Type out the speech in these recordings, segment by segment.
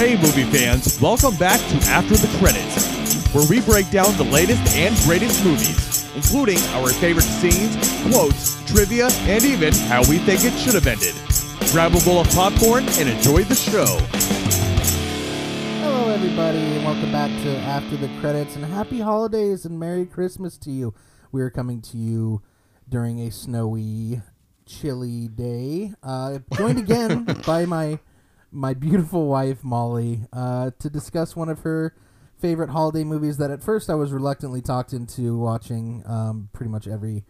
Hey, movie fans, welcome back to After the Credits, where we break down the latest and greatest movies, including our favorite scenes, quotes, trivia, and even how we think it should have ended. Grab a bowl of popcorn and enjoy the show. Hello, everybody, and welcome back to After the Credits, and happy holidays and Merry Christmas to you. We are coming to you during a snowy, chilly day, uh, joined again by my my beautiful wife Molly uh, to discuss one of her favorite holiday movies that at first I was reluctantly talked into watching um, pretty much every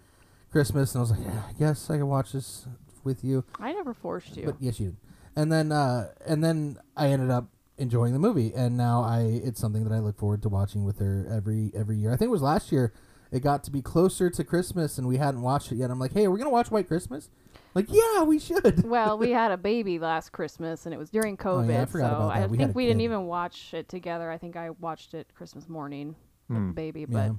Christmas, and I was like, yeah, I guess I can watch this with you. I never forced you. But yes, you did. And then uh, and then I ended up enjoying the movie, and now I it's something that I look forward to watching with her every every year. I think it was last year. It got to be closer to Christmas, and we hadn't watched it yet. I'm like, hey, we're we gonna watch White Christmas? Like, yeah, we should. well, we had a baby last Christmas, and it was during Oh, COVID, yeah, I forgot so about that. I We think a we didn't even watch it together. I think I watched it Christmas morning with Hmm. the baby, Yeah. but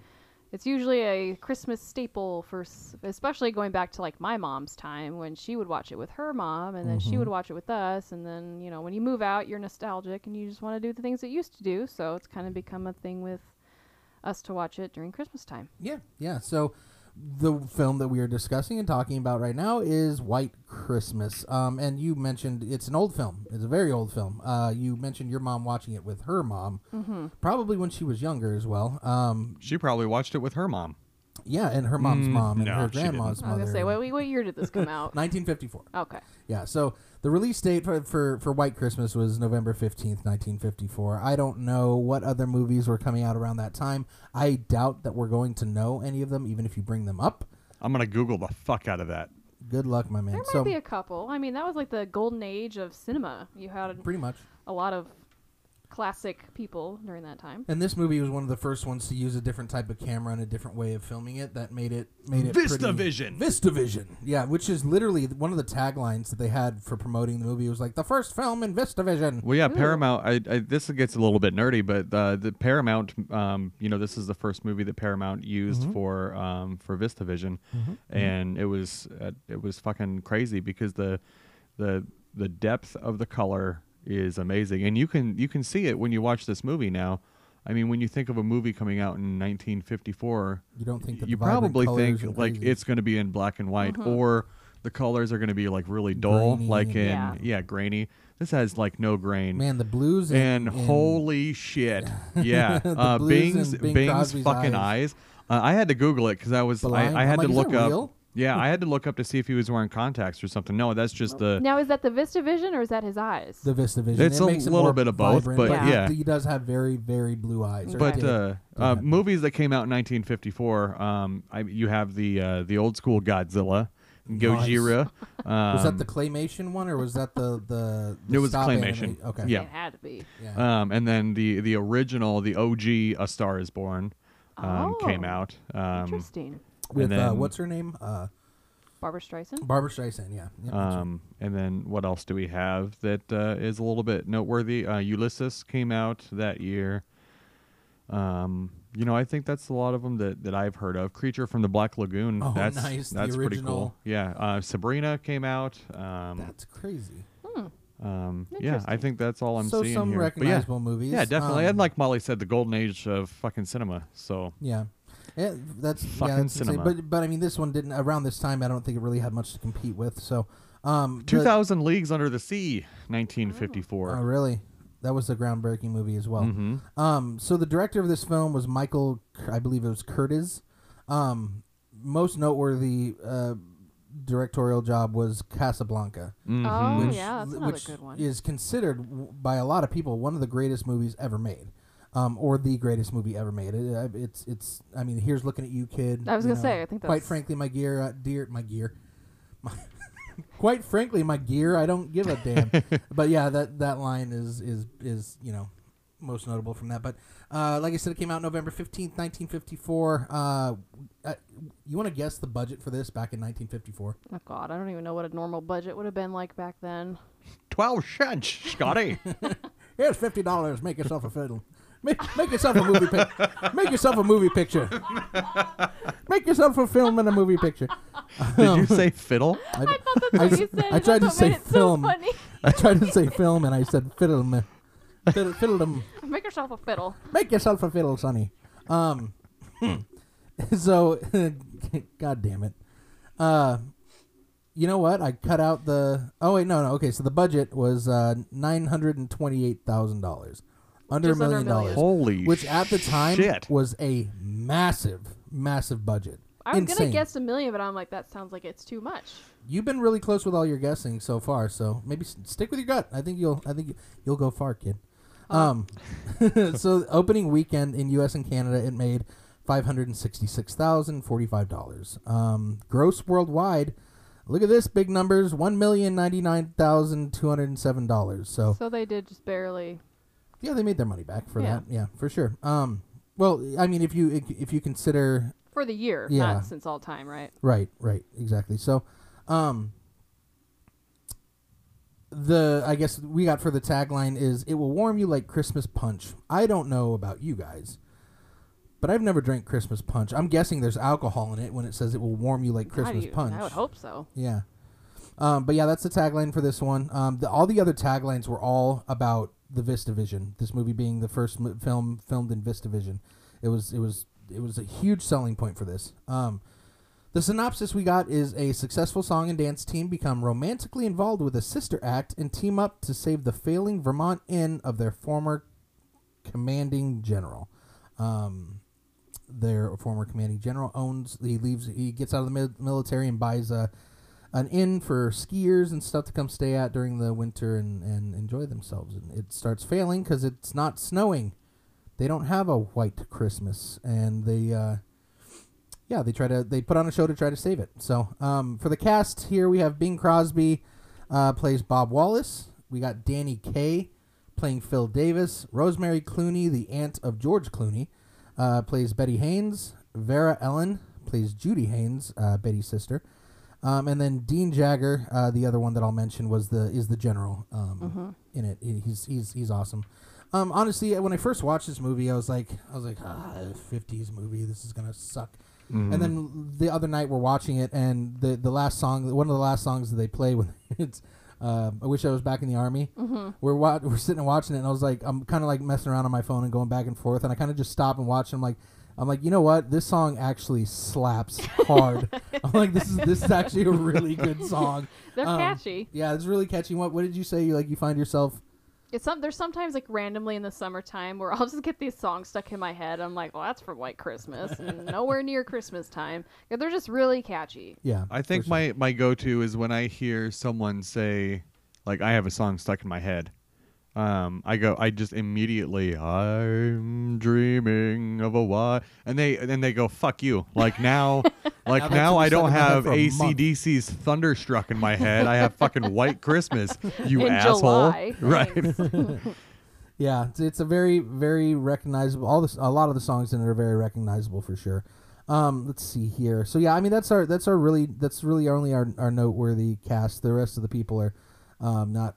it's usually a Christmas staple for, s- especially going back to like my mom's time when she would watch it with her mom, and then she Mm-hmm. would watch it with us, and then you know when you move out, you're nostalgic and you just want to do the things that you used to do. So it's kind of become a thing with us to watch it during Christmas time. Yeah, yeah. So the film that we are discussing and talking about right now is White Christmas. Um, and you mentioned it's an old film. It's a very old film. Uh, you mentioned your mom watching it with her mom, Mm-hmm. probably when she was younger as well. Um, She probably watched it with her mom. yeah, and her mom's Mm, mom and no, her she didn't. grandma's I was mother. gonna say, what, what year did this come out? 1954. okay. Yeah, so the release date for, for, for White Christmas was November 15th, 1954. I don't know what other movies were coming out around that time. I doubt that we're going to know any of them, even if you bring them up. I'm gonna Google the fuck out of that. Good luck, my man. There might so, be a couple. I mean, that was like the golden age of cinema. You had pretty much. a lot of classic people during that time. And this movie was one of the first ones to use a different type of camera and a different way of filming it that made it made it Vista pretty- VistaVision. VistaVision, yeah, which is literally one of the taglines that they had for promoting the movie. It was like the first film in VistaVision. Well, yeah, Ooh. Paramount. I, I this gets a little bit nerdy, but uh, the Paramount. Um, you know, this is the first movie that Paramount used Mm-hmm. for um, for VistaVision, and it was uh, it was fucking crazy because the the the depth of the color is amazing, and you can you can see it when you watch this movie now. I mean, when you think of a movie coming out in 1954, You don't think that you probably think like crazy- it's going to be in black and white, Mhm. or the colors are going to be like really dull, Grainy like in Yeah. yeah. grainy. This has like no grain. man the blues And in, in- holy shit, yeah, The uh, blues Bing's in Bing Bing's Crosby's fucking eyes. eyes. Uh, I had to Google it because I was The I. I had like, to look up. real? Yeah, I had to look up to see if he was wearing contacts or something. No, that's just the. Now, is that the Vista Vision or is that his eyes? the Vista Vision. It's it a makes little more bit of both, vibrant, but yeah. he does have very very blue eyes. or But did. uh, uh, movies that came out in 1954, um, I, you have the uh, the old school Godzilla, Gojira. Um, was that the claymation one or was that the the? the It was stop claymation. anima- Okay. Yeah. It had to be. Yeah. Um, and then the the original, the OG, A Star Is Born, um, came Oh, out. Um, Interesting. With uh, what's her name? Uh, Barbara Streisand. Barbara Streisand. Yeah. yeah that's right. Um, and then what else do we have that uh, is a little bit noteworthy? Uh, Ulysses came out that year. Um, you know, I think that's a lot of them that, that I've heard of. Creature from the Black Lagoon. Oh, that's nice. The that's pretty cool. original. Yeah. Uh, Sabrina came out. Um, That's crazy. Hmm. um, yeah, I think that's all I'm so seeing some here. But yeah, recognizable movies. yeah, definitely. Um, and like Molly said, the golden age of fucking cinema. So yeah. Yeah, that's Fucking yeah, that's insane. cinema. But but I mean, this one didn't around this time. I don't think it really had much to compete with. So, um, 2,000 Leagues Under the Sea, 1954. Oh, really? That was a groundbreaking movie as well. hmm Um, so the director of this film was Michael, I believe it was Curtiz. Um, most noteworthy uh, directorial job was Casablanca, hmm Oh, which, yeah, that's another which good one. is considered by a lot of people one of the greatest movies ever made, um, or the greatest movie ever made. It, it's it's. I mean, here's looking at you, kid. I was you gonna say, I think quite that's- frankly, my gear, uh, dear, my gear. My quite frankly, my gear, I don't give a damn. but yeah, that that line is is is you know most notable from that. But uh, like I said, it came out November fifteenth, nineteen fifty four. Uh, uh, you want to guess the budget for this back in nineteen fifty four? Oh God, I don't even know what a normal budget would have been like back then. 12 cents, Scotty. Here's fifty dollars. Make yourself a fiddle. Make, make yourself a movie pic. Make yourself a movie picture. Make yourself a film and a movie picture. Did you say fiddle? I, That's I what s- you said. I tried to what say made it so film. funny. I tried to say film and I said film. fiddle, fiddledom. Make yourself a fiddle. Make yourself a fiddle, Sonny. Um, so, God damn it. Uh, you know what? I cut out the. Oh wait, no, no. Okay, so the budget was uh, nine hundred and twenty-eight thousand dollars, under a Just under a million million. dollars, Holy which at the time shit. was a massive, massive budget. I was Insane. gonna guess a million, but I'm like, that sounds like it's too much. You've been really close with all your guessing so far, so maybe s- stick with your gut. I think you'll. I think you- you'll go far, kid. Um, so opening weekend in U.S. and Canada, it made five hundred and sixty-six thousand forty-five dollars. Um, gross worldwide, look at this big numbers: one million ninety-nine thousand two hundred and seven dollars. So So they did just barely. Yeah, they made their money back for Yeah. that. Yeah, for sure. Um, well, I mean, if you if you consider For the year, Yeah. not since all time, right? Right, right, exactly. So, um, the I guess we got for the tagline is "It will warm you like Christmas punch." I don't know about you guys, but I've never drank Christmas punch. I'm guessing there's alcohol in it when it says it will warm you like How do Christmas you- punch. I would hope so. Yeah. Um, but yeah, that's the tagline for this one. Um, the, all the other taglines were all about the VistaVision. This movie being the first film filmed in VistaVision, it was it was it was a huge selling point for this. Um, the synopsis we got is a successful song and dance team become romantically involved with a sister act and team up to save the failing Vermont Inn of their former commanding general. Um, their former commanding general owns. He leaves. He gets out of the mil- military and buys a an inn for skiers and stuff to come stay at during the winter and, and enjoy themselves. And it starts failing because it's not snowing. They don't have a white Christmas, and they, uh, yeah, they try to they put on a show to try to save it. So um, for the cast here, we have Bing Crosby uh, plays Bob Wallace. We got Danny Kaye playing Phil Davis. Rosemary Clooney, the aunt of George Clooney, uh, plays Betty Haynes. Vera Ellen plays Judy Haynes, uh, Betty's sister. Um, and then Dean Jagger, uh, the other one that I'll mention, was the is the general um, in it. He- He's he's he's awesome. Um, honestly, when I first watched this movie, I was like, I was like, ah, fifties movie. This is gonna suck. Mm-hmm. And then the other night we're watching it, and the the last song, one of the last songs that they play when it's. Uh, I wish I was back in the army. We're wa- we're sitting and watching it, and I was like, I'm kind of like messing around on my phone and going back and forth, and I kind of just stop and watch. And I'm like, I'm like, you know what? This song actually slaps hard. I'm like, this is this is actually a really good song. They're Um, catchy. Yeah, it's really catchy. What what did you say? You like you find yourself? It's some. There's sometimes like randomly in the summertime where I'll just get these songs stuck in my head. I'm like, well, that's for White Christmas, and nowhere near Christmas time. Yeah, They're just really catchy. Yeah, I think sure. my my go to is when I hear someone say, like, I have a song stuck in my head. Um, I go, I just immediately, I'm dreaming of a why, and they and then they go, fuck you. Like now, like Now now I don't in my head have for a month. ACDC's Thunderstruck in my head. I have fucking White Christmas. You In asshole. July, Right. Yeah, it's, it's a very very recognizable. All this, a lot of the songs in it are very recognizable for sure. Um, let's see here. So yeah, I mean that's our that's our really that's really only our our noteworthy cast. The rest of the people are um, not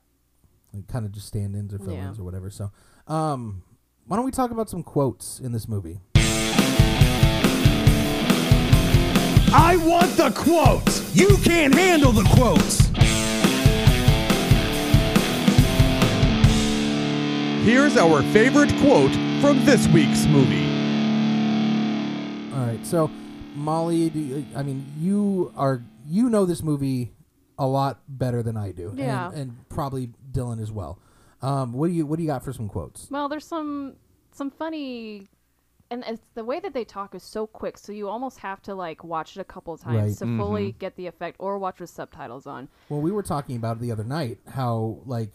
kind of just stand-ins or fill-ins Yeah. or whatever. So um, why don't we talk about some quotes in this movie? I want the quotes. You can't handle the quotes. Here's our favorite quote from this week's movie. All right, so Molly, do you, I mean you are you know this movie a lot better than I do, Yeah. and, and probably Dylan as well. Um, what do you what do you got for some quotes? Well, there's some some funny, and it's the way that they talk is so quick, so you almost have to like watch it a couple of times Right. to fully get the effect, or watch with subtitles on. Well, we were talking about it the other night how like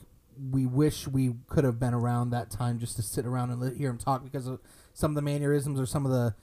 we wish we could have been around that time just to sit around and li- hear him talk because of some of the mannerisms or some of the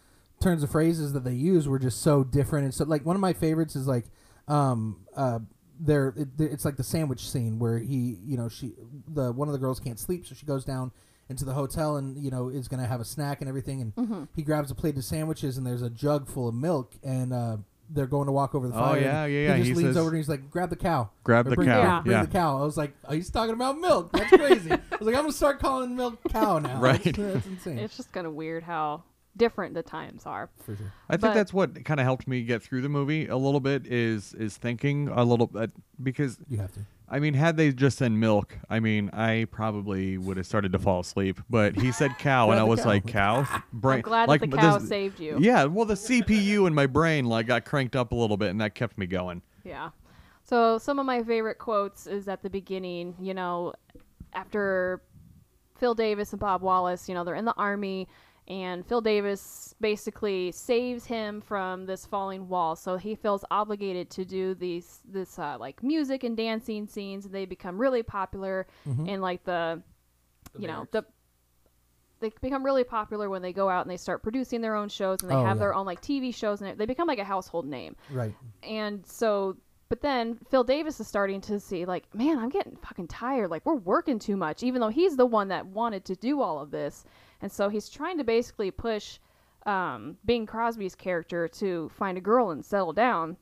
turns of phrases that they use were just so different. And so, like one of my favorites is like, um, uh, there it, it's like the sandwich scene where he, you know, she the one of the girls can't sleep, so she goes down into the hotel and you know is gonna have a snack and everything, and he grabs a plate of sandwiches and there's a jug full of milk and. uh they're going to walk over the Oh, fire. yeah, yeah, yeah. He just He leans says- over and he's like, "Grab the cow." Grab Or the bring, cow, Bring, bring yeah. the cow. I was like, oh, he's talking about milk. That's crazy. I was like, I'm gonna start calling milk cow now. Right. That's, that's insane. It's just kind of weird how different the times are. For sure. I think that's what kind of helped me get through the movie a little bit is is thinking a little bit because You have to. I mean had they just said milk, I mean I probably would have started to fall asleep. But he said cow, and I was cow. like cow. Brain, I'm glad like that the this- cow saved you. Yeah, well the CPU in my brain like got cranked up a little bit, and that kept me going. Yeah. So some of my favorite quotes is at the beginning, you know, after Phil Davis and Bob Wallace, you know, they're in the army and Phil Davis basically saves him from this falling wall. So he feels obligated to do these this uh, like music and dancing scenes and they become really popular in like the, you know, the they become really popular when they go out and they start producing their own shows and they Oh, have yeah. their own like TV shows and they become like a household name Right. and so but then Phil Davis is starting to see like, man, I'm getting fucking tired. Like we're working too much, even though he's the one that wanted to do all of this. And so he's trying to basically push um, Bing Crosby's character to find a girl and settle down.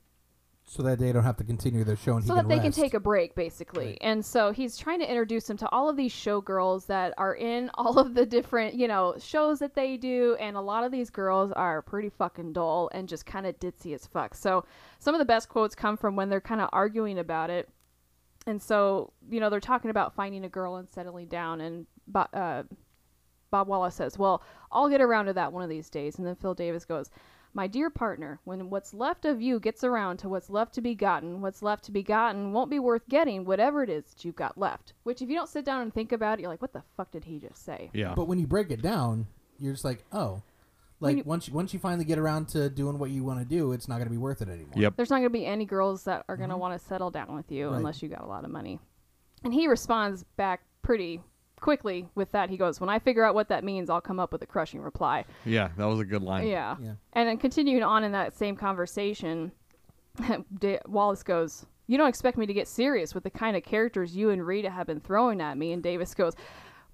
So that they don't have to continue their show and so that they can take a break basically. Right. and so he's trying to introduce him to all of these showgirls that are in all of the different you know shows that they do. And a lot of these girls are pretty fucking dull and just kind of ditzy as fuck. So some of the best quotes come from when they're kind of arguing about it. And so you know they're talking about finding a girl and settling down and uh, bob wallace says well i'll get around to that one of these days and then phil davis goes my dear partner, when what's left of you gets around to what's left to be gotten, what's left to be gotten won't be worth getting whatever it is that you've got left. Which, if you don't sit down and think about it, you're like, what the fuck did he just say? Yeah. But when you break it down, you're just like, oh, like you- once you, once you finally get around to doing what you want to do, it's not going to be worth it anymore. Yep. There's not going to be any girls that are going to mm-hmm. want to settle down with you Right. unless you got a lot of money. And he responds back pretty quickly with that. He goes, When I figure out what that means, I'll come up with a crushing reply. Yeah, that was a good line. Yeah. Yeah. And then continuing on in that same conversation, Da- Wallace goes, You don't expect me to get serious with the kind of characters you and Rita have been throwing at me. And Davis goes,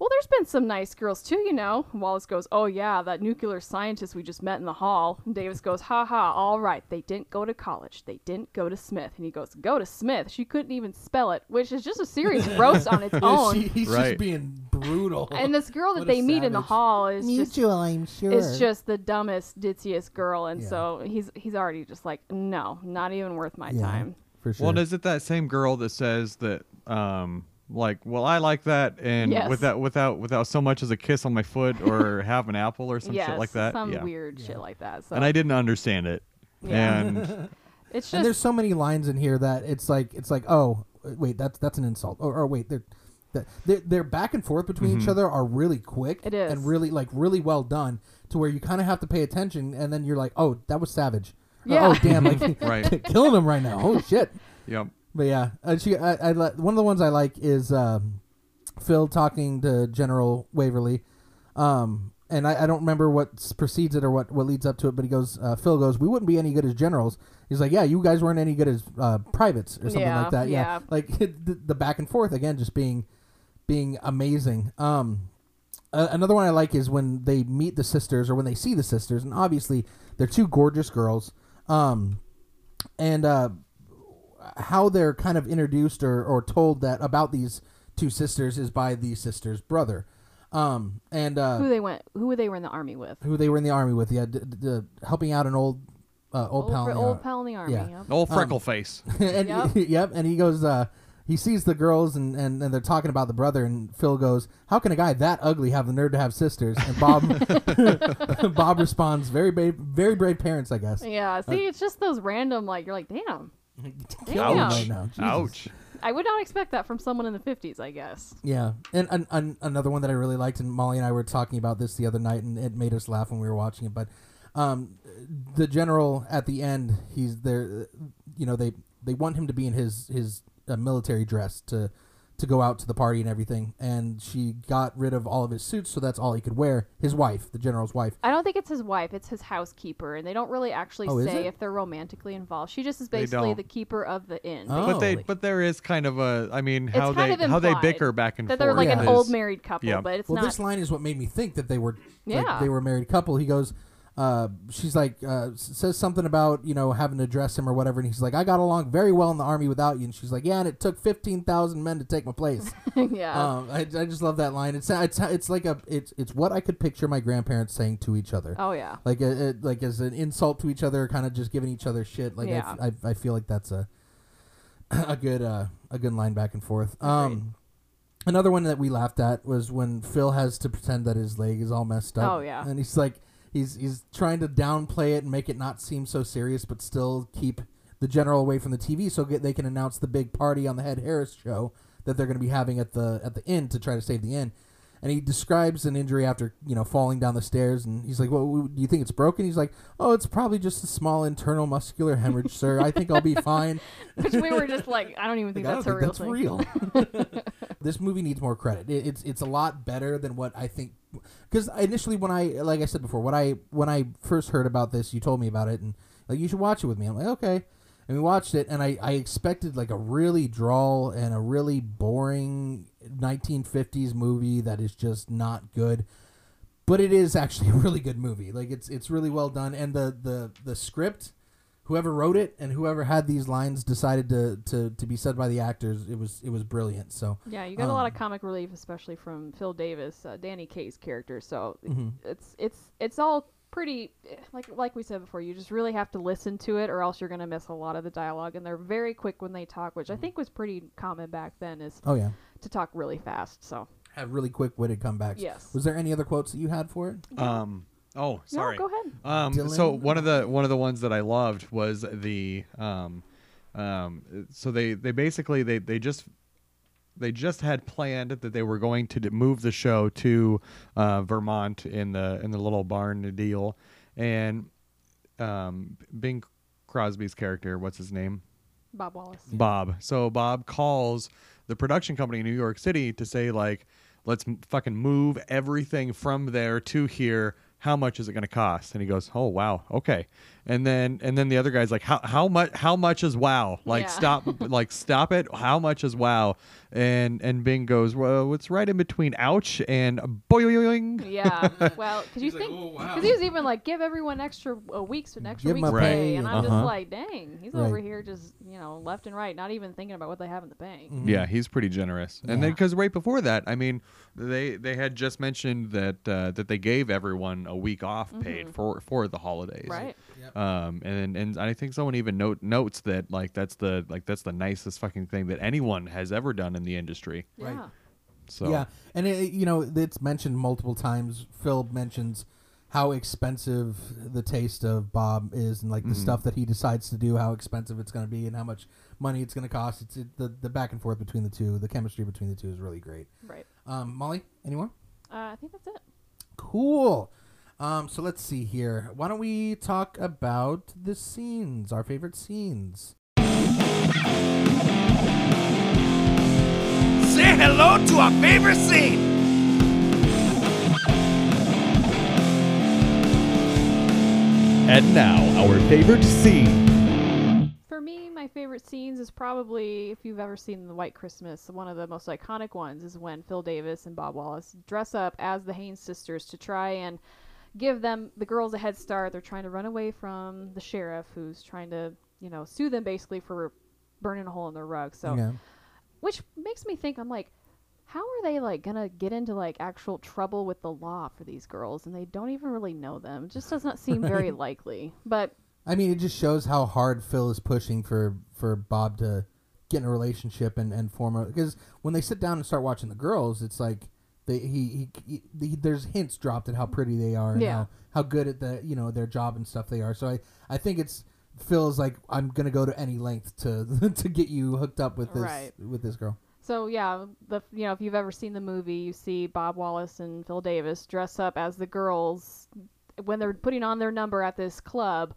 Well, there's been some nice girls too, you know. Wallace goes, Oh, yeah, that nuclear scientist we just met in the hall. And Davis goes, Ha ha, all right. They didn't go to college. They didn't go to Smith. And he goes, Go to Smith. She couldn't even spell it, which is just a serious roast on its own. She- he's Right. just being brutal. and this girl that What a they meet in the hall is just I'm sure. is just the dumbest, ditziest girl, and Yeah. so he's he's already just like, no, not even worth my Yeah. time. for sure. Well, and is it that same girl that says that, um, like, well, I like that, and Yes. without without without so much as a kiss on my foot or have an apple or some yes, shit like that? some yeah. weird shit like that. So And I didn't understand it. Yeah. And it's and there's so many lines in here that it's like it's like oh wait that's that's an insult or, or wait they're that- they're, they're back and forth between each mm-hmm. other are really quick It is. and really like really well done to where you kind of have to pay attention and then you're like oh that was savage Or, Yeah. oh damn like Right. killing him right now oh shit yep. But yeah uh, she I, I one of the ones I like is um, Phil talking to General Waverly um and I, I don't remember what precedes it or what, what leads up to it, but he goes, uh, Phil goes, we wouldn't be any good as generals. He's like, yeah, you guys weren't any good as uh, privates or something Yeah, like that. Yeah, yeah. like the, the back and forth again, just being being amazing. Um, another one I like is when they meet the sisters or when they see the sisters, and obviously they're two gorgeous girls. Um, and uh, how they're kind of introduced or, or told that about these two sisters is by the sister's brother. Um, and uh, who they went, who they were in the army with. who they were in the army with. Yeah, d- d- d- helping out an old uh, old, Old, pal. fr- in the old ar- pal in the army. yeah. Yep. Old Um, freckle face. and Yep. yep, and he goes. Uh, he sees the girls and, and, and they're talking about the brother, and Phil goes, "How can a guy that ugly have the nerve to have sisters?" And Bob Bob responds, "Very brave, very brave parents, I guess." Yeah, see, it's just those random, like, you're like, damn. Kill Ouch. right now. Ouch. I would not expect that from someone in the 50s, I guess. Yeah, and, and, and another one that I really liked, and Molly and I were talking about this the other night, and it made us laugh when we were watching it. But um, the general at the end, he's there. You know, they they want him to be in his his uh, military dress to to go out to the party and everything, and she got rid of all of his suits, so that's all he could wear. His wife, the general's wife. I don't think it's his wife, it's his housekeeper, and they don't really actually Oh, is say it? if they're romantically involved. She just is They basically don't. the keeper of the inn. Oh. But they, but there is kind of a. I mean, It's how kind they of how they implied bicker back and that forth. they're like an Yeah. old married couple, yeah. but it's well, not. this line is what made me think that they were like, Yeah. they were a married couple. He goes, uh, she's like uh, says something about you know having to dress him or whatever, and he's like, I got along very well in the army without you, and she's like, yeah, and it took fifteen thousand men to take my place. yeah. um, I, I just love that line. It's it's it's like a it's it's what I could picture my grandparents saying to each other. oh yeah. Like a, a- like as an insult to each other, kind of just giving each other shit. Like Yeah. I, I, feel like that's a a good uh, a good line back and forth. Um, another one that we laughed at was when Phil has to pretend that his leg is all messed up. Oh, yeah. and he's like he's he's trying to downplay it and make it not seem so serious, but still keep the general away from the TV so get, they can announce the big party on the Head Harris show that they're going to be having at the at the inn to try to save the inn and he describes an injury after you know falling down the stairs and he's like well do you think it's broken? He's like oh it's probably just a small internal muscular hemorrhage sir. I think i'll be fine. Which we were just like, I don't even think Like, that's a think real that's thing. real this movie needs more credit. It, it's it's a lot better than what i think because initially when i like i said before when i when i first heard about this you told me about it and like you should watch it with me. I'm like okay. And we watched it and i i expected like a really drawl and a really boring 1950s movie that is just not good. But it is actually a really good movie. Like it's it's really well done. And the the the script whoever wrote it and whoever had these lines decided to to, to be said by the actors it was it was brilliant so Yeah, you got a lot Um, of comic relief, especially from Phil Davis, uh, Danny Kaye's character. So Mhm. it's it's it's all pretty like like we said before. You just really have to listen to it, or else you're gonna miss a lot of the dialogue. And they're very quick when they talk, which I think was pretty common back then, is oh yeah to talk really fast. So have really quick witted comebacks Yes. was there any other quotes that you had for it Um. Oh, sorry. no, go ahead. Um, so one of the one of the ones that I loved was the um, um, so they they basically they they just they just had planned that they were going to move the show to uh, Vermont in the in the little barn deal, and um, Bing Crosby's character, what's his name? Bob Wallace. Bob. So Bob calls the production company in New York City to say like, let's m- fucking move everything from there to here. How much is it going to cost? And he goes, oh wow, okay. And then and then the other guy's like, how how much how much is wow? Like Yeah. stop like stop it. How much is wow? And and Bing goes, well, it's right in between ouch and boing. Yeah, well, because you He's like, think "Oh, wow." because he was even like give everyone extra uh, weeks and extra Give 'em weeks pay, pay and and- I'm Uh-huh. just like, dang, he's Right. over here just you know left and right, not even thinking about what they have in the bank. Yeah, he's pretty generous. And then because right before that, I mean, they they had just mentioned that uh, that they gave everyone a week off paid for for the holidays. Right? Um, and and I think someone even note notes that like that's the like that's the nicest fucking thing that anyone has ever done in the industry. Right. Yeah. So Yeah, and it, you know it's mentioned multiple times. Phil mentions how expensive the taste of Bob is, and like the stuff that he decides to do, how expensive it's going to be, and how much money it's going to cost. It's it, the the back and forth between the two, the chemistry between the two is really great. Right. Um, Molly, any more? Uh, I think that's it. Cool. Um, so let's see here. Why don't we talk about the scenes, our favorite scenes? Say hello to our favorite scene. and now our favorite scene. For me, my favorite scenes is probably if you've ever seen The White Christmas, one of the most iconic ones is when Phil Davis and Bob Wallace dress up as the Haynes sisters to try and give them the girls a head start. They're trying to run away from the sheriff who's trying to, you know, sue them basically for burning a hole in their rug. So yeah. which makes me think I'm like how are they like gonna get into like actual trouble with the law for these girls and they don't even really know them it just does not seem very likely but I mean, it just shows how hard Phil is pushing for for Bob to get in a relationship and and form a because when they sit down and start watching the girls, it's like they he, he, he there's hints dropped at how pretty they are and Yeah. how, how good at the you know their job and stuff they are. So I I think it's Phil's like I'm gonna go to any length to to get you hooked up with this Right. with this girl. so yeah the you know if you've ever seen the movie you see bob wallace and phil davis dress up as the girls when they're putting on their number at this club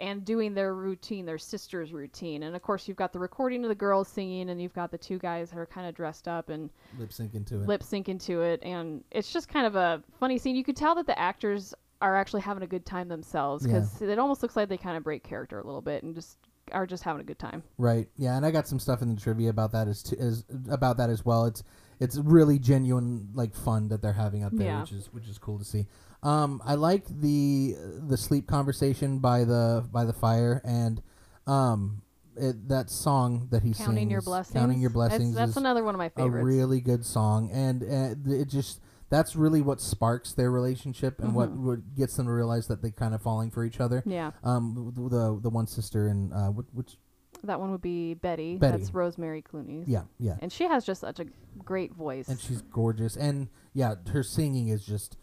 and doing their routine their sisters routine and of course you've got the recording of the girls singing and you've got the two guys that are kind of dressed up and Lip sync into it. lip sync into it and it's just kind of a funny scene you could tell that the actors are actually having a good time themselves because it almost looks like they kind of break character a little bit and just are just having a good time Right. Yeah, and I got some stuff in the trivia about that as, t- as about that as well. It's it's really genuine like fun that they're having up there, Yeah. which is which is cool to see. Um, I like the the sleep conversation by the by the fire and um it, that song that he Counting sings, your blessings. counting your That's- blessings. That's, is another one of my favorites. a really good song, and uh, it just that's really what sparks their relationship and what, Mhm. what gets them to realize that they're kind of falling for each other. yeah, Um, the the, one sister and uh, which, which that one would be Betty. Betty. That's Rosemary Clooney's. yeah yeah, And she has just such a great voice. and she's gorgeous, and yeah, her singing is just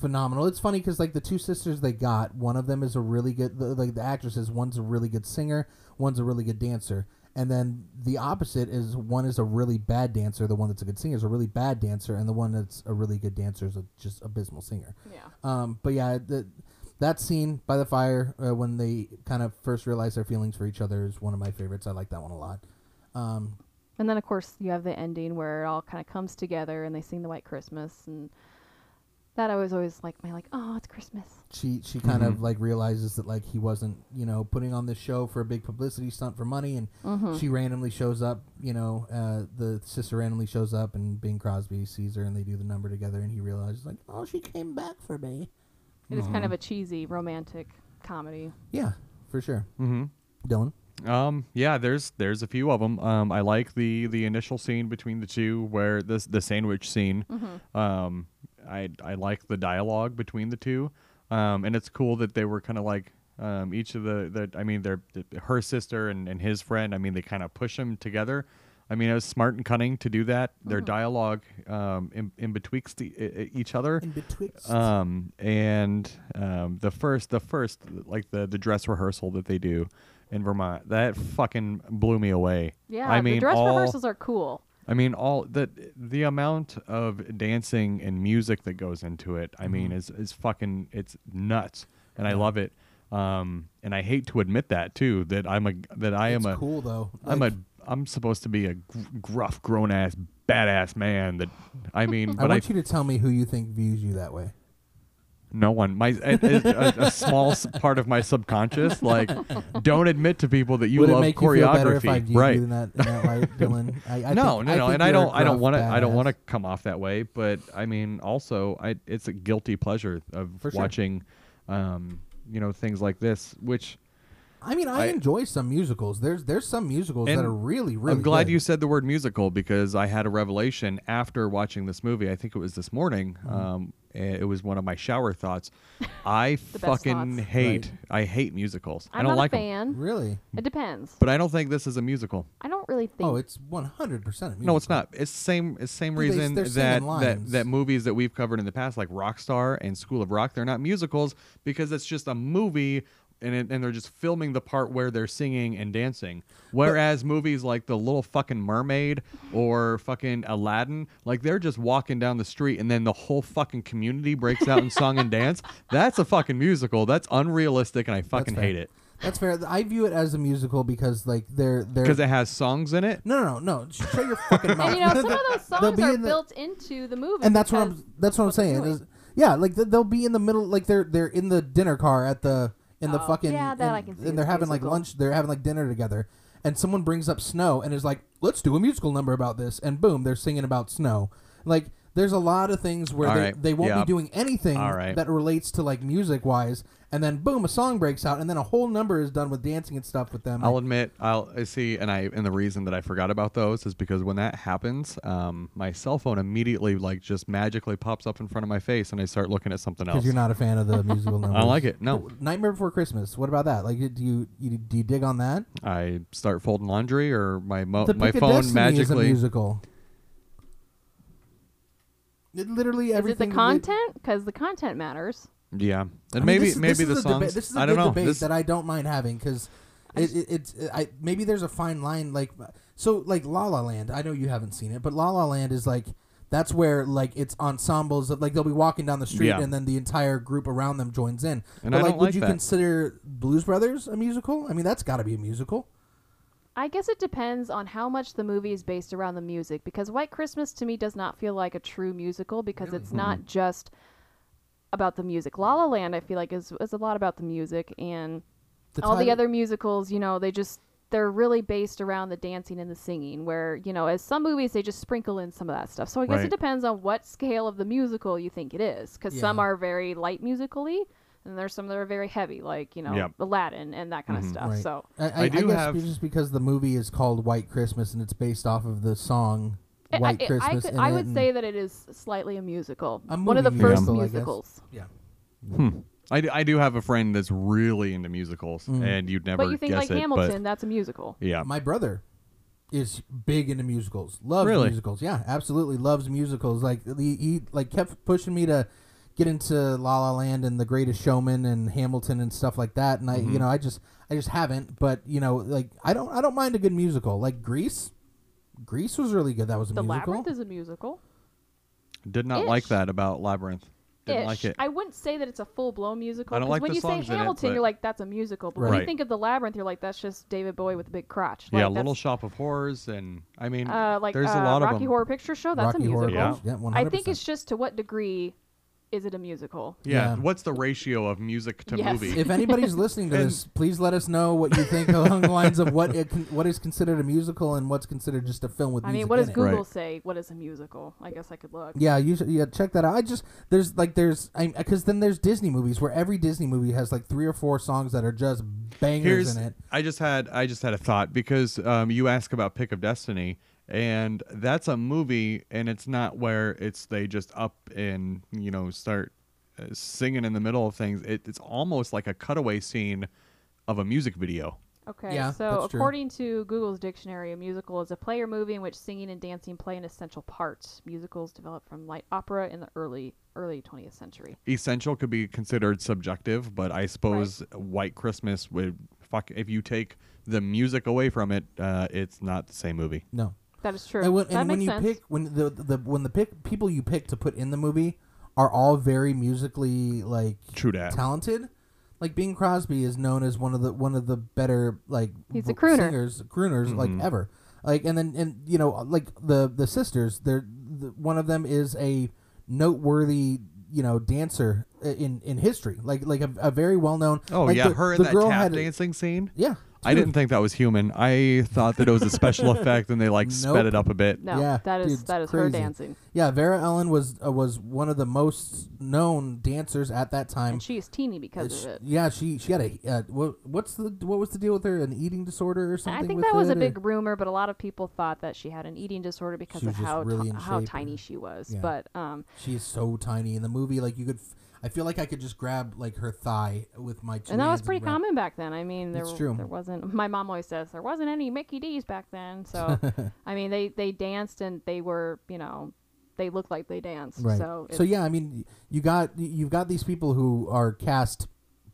phenomenal. It's funny because like the two sisters they got, one of them is a really good the, like the actresses. One's a really good singer, one's a really good dancer. And then the opposite is one is a really bad dancer. The one that's a good singer is a really bad dancer, and the one that's a really good dancer is a just abysmal singer. yeah. Um, but yeah, the, that scene by the fire uh, when they kind of first realize their feelings for each other is one of my favorites. I like that one a lot. Um, And then of course you have the ending where it all kind of comes together and they sing the White Christmas and that I was always like my like oh it's Christmas. she she kind of Mhm. like realizes that like he wasn't you know putting on this show for a big publicity stunt for money, and Mm-hmm. she randomly shows up. You know, uh, the sister randomly shows up, and Bing Crosby sees her, and they do the number together, and he realizes like, oh, she came back for me. It is kind of a cheesy romantic comedy. Yeah, for sure. Mm-hmm. Dylan. Um, yeah, there's there's a few of them. Um, I like the the initial scene between the two where this the sandwich scene. Mm-hmm. Um, I I like the dialogue between the two. Um, and it's cool that they were kind of like um, each of the, the I mean, they're her sister and, and his friend. I mean, they kind of push them together. I mean, it was smart and cunning to do that. Their dialogue um, in, in betwixt the, each other. In betwixt. Um, and um, the first, the first, like the the dress rehearsal that they do in Vermont, that fucking blew me away. Yeah, I mean, the dress all, rehearsals are cool. I mean, all the the amount of dancing and music that goes into it. I mean, is is fucking it's nuts, and I love it. Um, and I hate to admit that too. That I'm a that I it's am a cool though. I'm Like, a I'm supposed to be a gr- gruff, grown ass, badass man. That I mean, I but I, want you to tell me who you think views you that way. No one my a, a, a small part of my subconscious like don't admit to people that you Would love it make you feel better if I choreography, right? you in that, in that light, Dylan? I, I no, think, no, no, and I don't, I don't want to, I don't want to come off that way. But I mean, also, I, it's a guilty pleasure of For sure. watching, um, you know, things like this. Which I mean, I, I- enjoy some musicals. There's there's some musicals that are really really. I'm glad good. you said the word musical because I had a revelation after watching this movie. I think it was this morning. Mm-hmm. Um, it was one of my shower thoughts. I fucking thoughts. hate, I hate musicals. I I'm don't not like a 'em. fan. Really? It depends. But I don't think this is a musical. I don't really think. Oh, it's 100 percent. No, it's not. It's the same. It's same Dude, they- reason they're that, that that movies that we've covered in the past, like Rockstar and School of Rock, they're not musicals because it's just a movie. And, it, and they're just filming the part where they're singing and dancing. Whereas movies like The Little Fucking Mermaid or fucking Aladdin, like they're just walking down the street and then the whole fucking community breaks out in song and dance. That's a fucking musical. That's unrealistic and I fucking fair. hate it. That's fair. I view it as a musical because like they're they're Because it has songs in it. no no no no. Shut your fucking mouth. and you know, some of those They'll songs be are in the- built into the movie. and that's what because I'm that's what I'm saying. is- yeah, like th- they'll be in the middle, like they're they're in the dinner car at the in the Oh, fucking yeah, that and, I can see and they're having like musical. lunch. They're having like dinner together, and someone brings up snow and is like, "Let's do a musical number about this," and boom, they're singing about snow. Like there's a lot of things where All they, right, they won't yeah. be doing anything All right. that relates to like music wise, and then boom, a song breaks out, and then a whole number is done with dancing and stuff with them. I'll admit, I'll I see, and I and the reason that I forgot about those is because when that happens, um, my cell phone immediately like just magically pops up in front of my face, and I start looking at something else. because you're not a fan of the musical numbers. I don't like it. No, Nightmare Before Christmas. What about that? Like, do you, you do you dig on that? I start folding laundry, or my mo- the my Pick of phone Destiny is a magically. musical. It literally is it everything. the content? Because the content matters. Yeah, I and mean, maybe this, maybe this the is a deba- this is a I good don't know. debate This, that I don't mind having because it, it, it's I maybe there's a fine line like so like La La Land. I know you haven't seen it, but La La Land is like that's where like it's ensembles of like they'll be walking down the street Yeah. and then the entire group around them joins in. And but I like, don't would like you that. consider Blues Brothers a musical? I mean, that's got to be a musical. I guess it depends on how much the movie is based around the music because White Christmas to me does not feel like a true musical because it's not just about the music. La La Land I feel like is is a lot about the music and The all the other musicals, you know, they just they're really based around the dancing and the singing. Where you know, as some movies they just sprinkle in some of that stuff. So I guess Right. it depends on what scale of the musical you think it is, because some are very light musically. And there's some that are very heavy, like you know Yep. Aladdin and that kind of Mhm. stuff. Right. So I, I, I I guess have- just because the movie is called White Christmas and it's based off of the song I- White I, Christmas. I, could, I would say that it is slightly a musical. A One of the movie first musical, I guess. musicals. yeah. Hmm. I, do, I do have a friend that's really into musicals, Mm. and you'd never But you think like it. Hamilton, that's a musical. Yeah, My brother is big into musicals. Loves Really? musicals. Yeah, absolutely loves musicals. Like he, he like kept pushing me to get into La La Land and The Greatest Showman and Hamilton and stuff like that. And I, Mm-hmm. you know, I just I just haven't. But you know, like I don't I don't mind a good musical. Like Grease. Grease was really good. That was a The musical. Labyrinth is a musical. did not like that about Labyrinth. Didn't Ish. like it. I wouldn't say that it's a full blown musical. I don't 'cause like when the you songs say in it, Hamilton, but- you're like, that's a musical. But when you think of the Labyrinth, you're like, that's just David Bowie with a big crotch. yeah, like, Little Shop of Horrors, and I mean, uh, like there's uh, a lot Rocky of Rocky Horror Picture Show. That's Rocky a musical. Picture- Yeah, one I think it's just to what degree is it a musical? yeah, Yeah. what's the ratio of music to Yes. movie? If anybody's listening to And- this, please let us know what you think along the lines of what it con- what is considered a musical and what's considered just a film with music. I mean, music what in does it. Google Right. say? What is a musical? I guess I could look. Yeah, you should, yeah check that out. I just there's like there's because then there's Disney movies where every Disney movie has like three or four songs that are just bangers Here's in it. I just had I just had a thought because um, you ask about Pick of Destiny, and that's a movie, and it's not where it's they just up and you know start uh, singing in the middle of things. It, it's almost like a cutaway scene of a music video. Okay, Yeah, so that's true. according to Google's dictionary, a musical is a play or movie in which singing and dancing play an essential part. Musicals developed from light opera in the early early 20th century. Essential could be considered subjective, but I suppose White Christmas would fuck if you take the music away from it, uh, it's not the same movie. No, That is true. and when, that and when makes you sense. pick when the the when the pick people you pick to put in the movie are all very musically like True that. talented. Like Bing Crosby is known as one of the one of the better like He's a crooner. singers crooners like Mhm. ever. Like and then and you know like the the sisters they're the, one of them is a noteworthy you know dancer i- in in history like like a, a very well known Oh like yeah, the, her in the that girl tap had dancing scene. yeah I didn't think that was human. I thought that it was a special effect, and they like sped Nope. it up a bit. no, Yeah, that is dude, it's that is her crazy. dancing, yeah Vera Ellen was uh, was one of the most known dancers at that time and she is teeny because Sh- of it. Yeah, she she had a uh, what, what's the what was the deal with her? An eating disorder or something? I think with that was it, a or- big rumor, but a lot of people thought that she had an eating disorder because She of was just how really ti- in how shape tiny and- she was. yeah. But um, She is so tiny in the movie. Like you could, f- I feel like I could just grab like her thigh with my two and that was pretty common back then. I mean, there It's true. there wasn't. My mom always says there wasn't any Mickey D's back then. So I mean, they they danced and they were you know they looked like they danced. Right. So So, yeah, I mean, you got you've got these people who are cast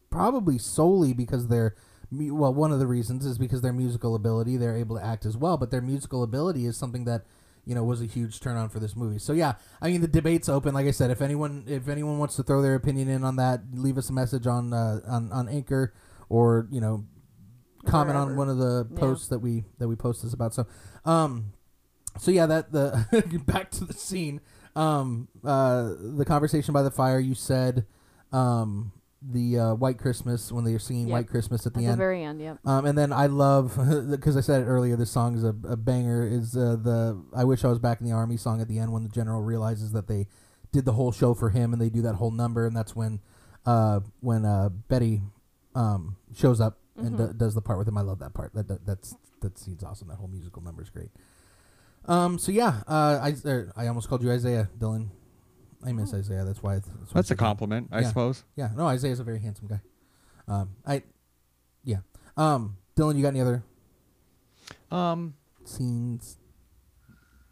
probably solely because they're well, one of the reasons is because their musical ability, they're able to act as well, but their musical ability is something that you know was a huge turn on for this movie. So yeah, I mean the debate's open. Like I said, if anyone if anyone wants to throw their opinion in on that, leave us a message on uh, on on Anchor or you know comment on one of the Yeah. posts that we that we post this about. So um so yeah, that the back to the scene. Um, uh, the conversation by the fire. You said, um, the uh, White Christmas when they were singing Yep. White Christmas at the at the end. very end, yep. um, and then I love because I said it earlier. This song is a, a banger. Is uh, the I wish I was back in the army song at the end when the general realizes that they did the whole show for him and they do that whole number and that's when uh, when uh, Betty um, shows up and Mhm. d- does the part with him. I love that part. That, that that's that scene's awesome. That whole musical number is great. Um. So yeah. Uh. I er, I almost called you Isaiah, Dylan. I miss Oh. Isaiah. That's why. That's, why I That's a compliment, I Yeah. suppose. Yeah. No, Isaiah's a very handsome guy. Um. I. Yeah. Um. Dylan, you got any other Um, scenes?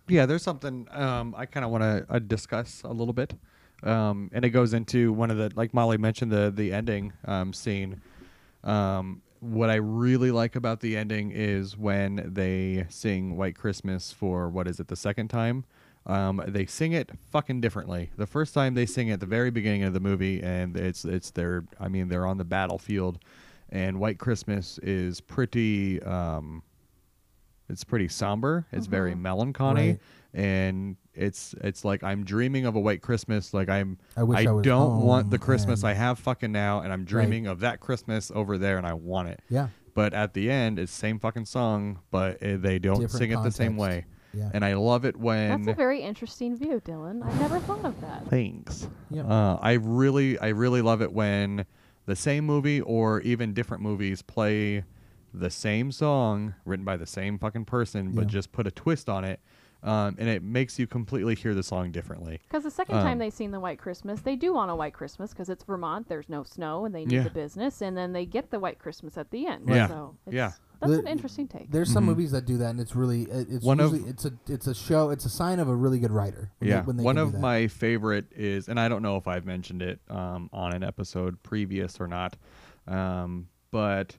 yeah, there's something um, I kind of want to uh, discuss a little bit, um, and it goes into one of the like Molly mentioned the the ending um, scene. Um, what I really like about the ending is when they sing White Christmas for what is it the second time. Um, they sing it fucking differently. The first time they sing it at the very beginning of the movie, and it's it's their I mean they're on the battlefield, and White Christmas is pretty um, it's pretty somber. It's very melancholy, Right. and it's it's like I'm dreaming of a white Christmas. Like I'm I wish I was don't want the Christmas I have fucking now, and I'm dreaming of that Christmas over there, and I want it. Yeah. but at the end it's same fucking song, but uh, they don't Different sing it the same way. Yeah. And I love it when That's a very interesting view, Dylan. I never thought of that. Thanks. Yep. Uh, I really, I really love it when the same movie or even different movies play the same song written by the same fucking person, but Yeah. just put a twist on it, um, and it makes you completely hear the song differently. Because the second Um, time they sing the White Christmas, they do want a White Christmas because it's Vermont. There's no snow, and they need Yeah. the business, and then they get the White Christmas at the end. Yeah. So it's, Yeah. that's The- an interesting take. There's some Mhm. movies that do that, and it's really it's One of- it's a it's a show. It's a sign of a really good writer. when they- Yeah, when they one of my favorite is, and I don't know if I've mentioned it um, on an episode previous or not, um, but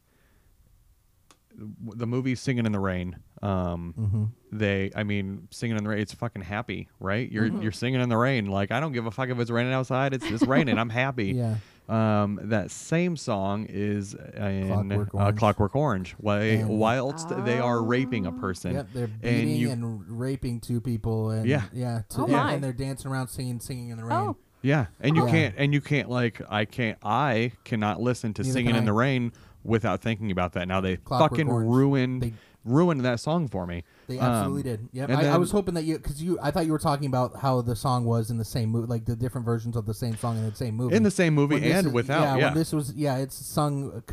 the movie Singing in the Rain. Um, Mhm. They, I mean, singing in the rain. It's fucking happy, right? You're Mm-hmm. you're singing in the rain. Like I don't give a fuck if it's raining outside. It's it's raining. I'm happy. Yeah. Um, that same song is in Clockwork uh, Orange. Clockwork Orange. Why, And- whilst they are raping a person. Yep, they're and beating you and, raping two people, and Yeah. yeah, to, Oh and, my. and they're dancing around singing, singing in the rain. Oh, Yeah, and you Yeah. can't, and you can't like I can't, I cannot listen to Neither "Singing in the Rain" without thinking about that. Now they Clockwork fucking Orange. ruined They- ruined that song for me. They Um, absolutely did. Yep. and I, I was hoping that you, because you, I thought you were talking about how the song was in the same movie, like the different versions of the same song in the same movie. in the same movie and is- without. Yeah, Yeah, this was, yeah, it's sung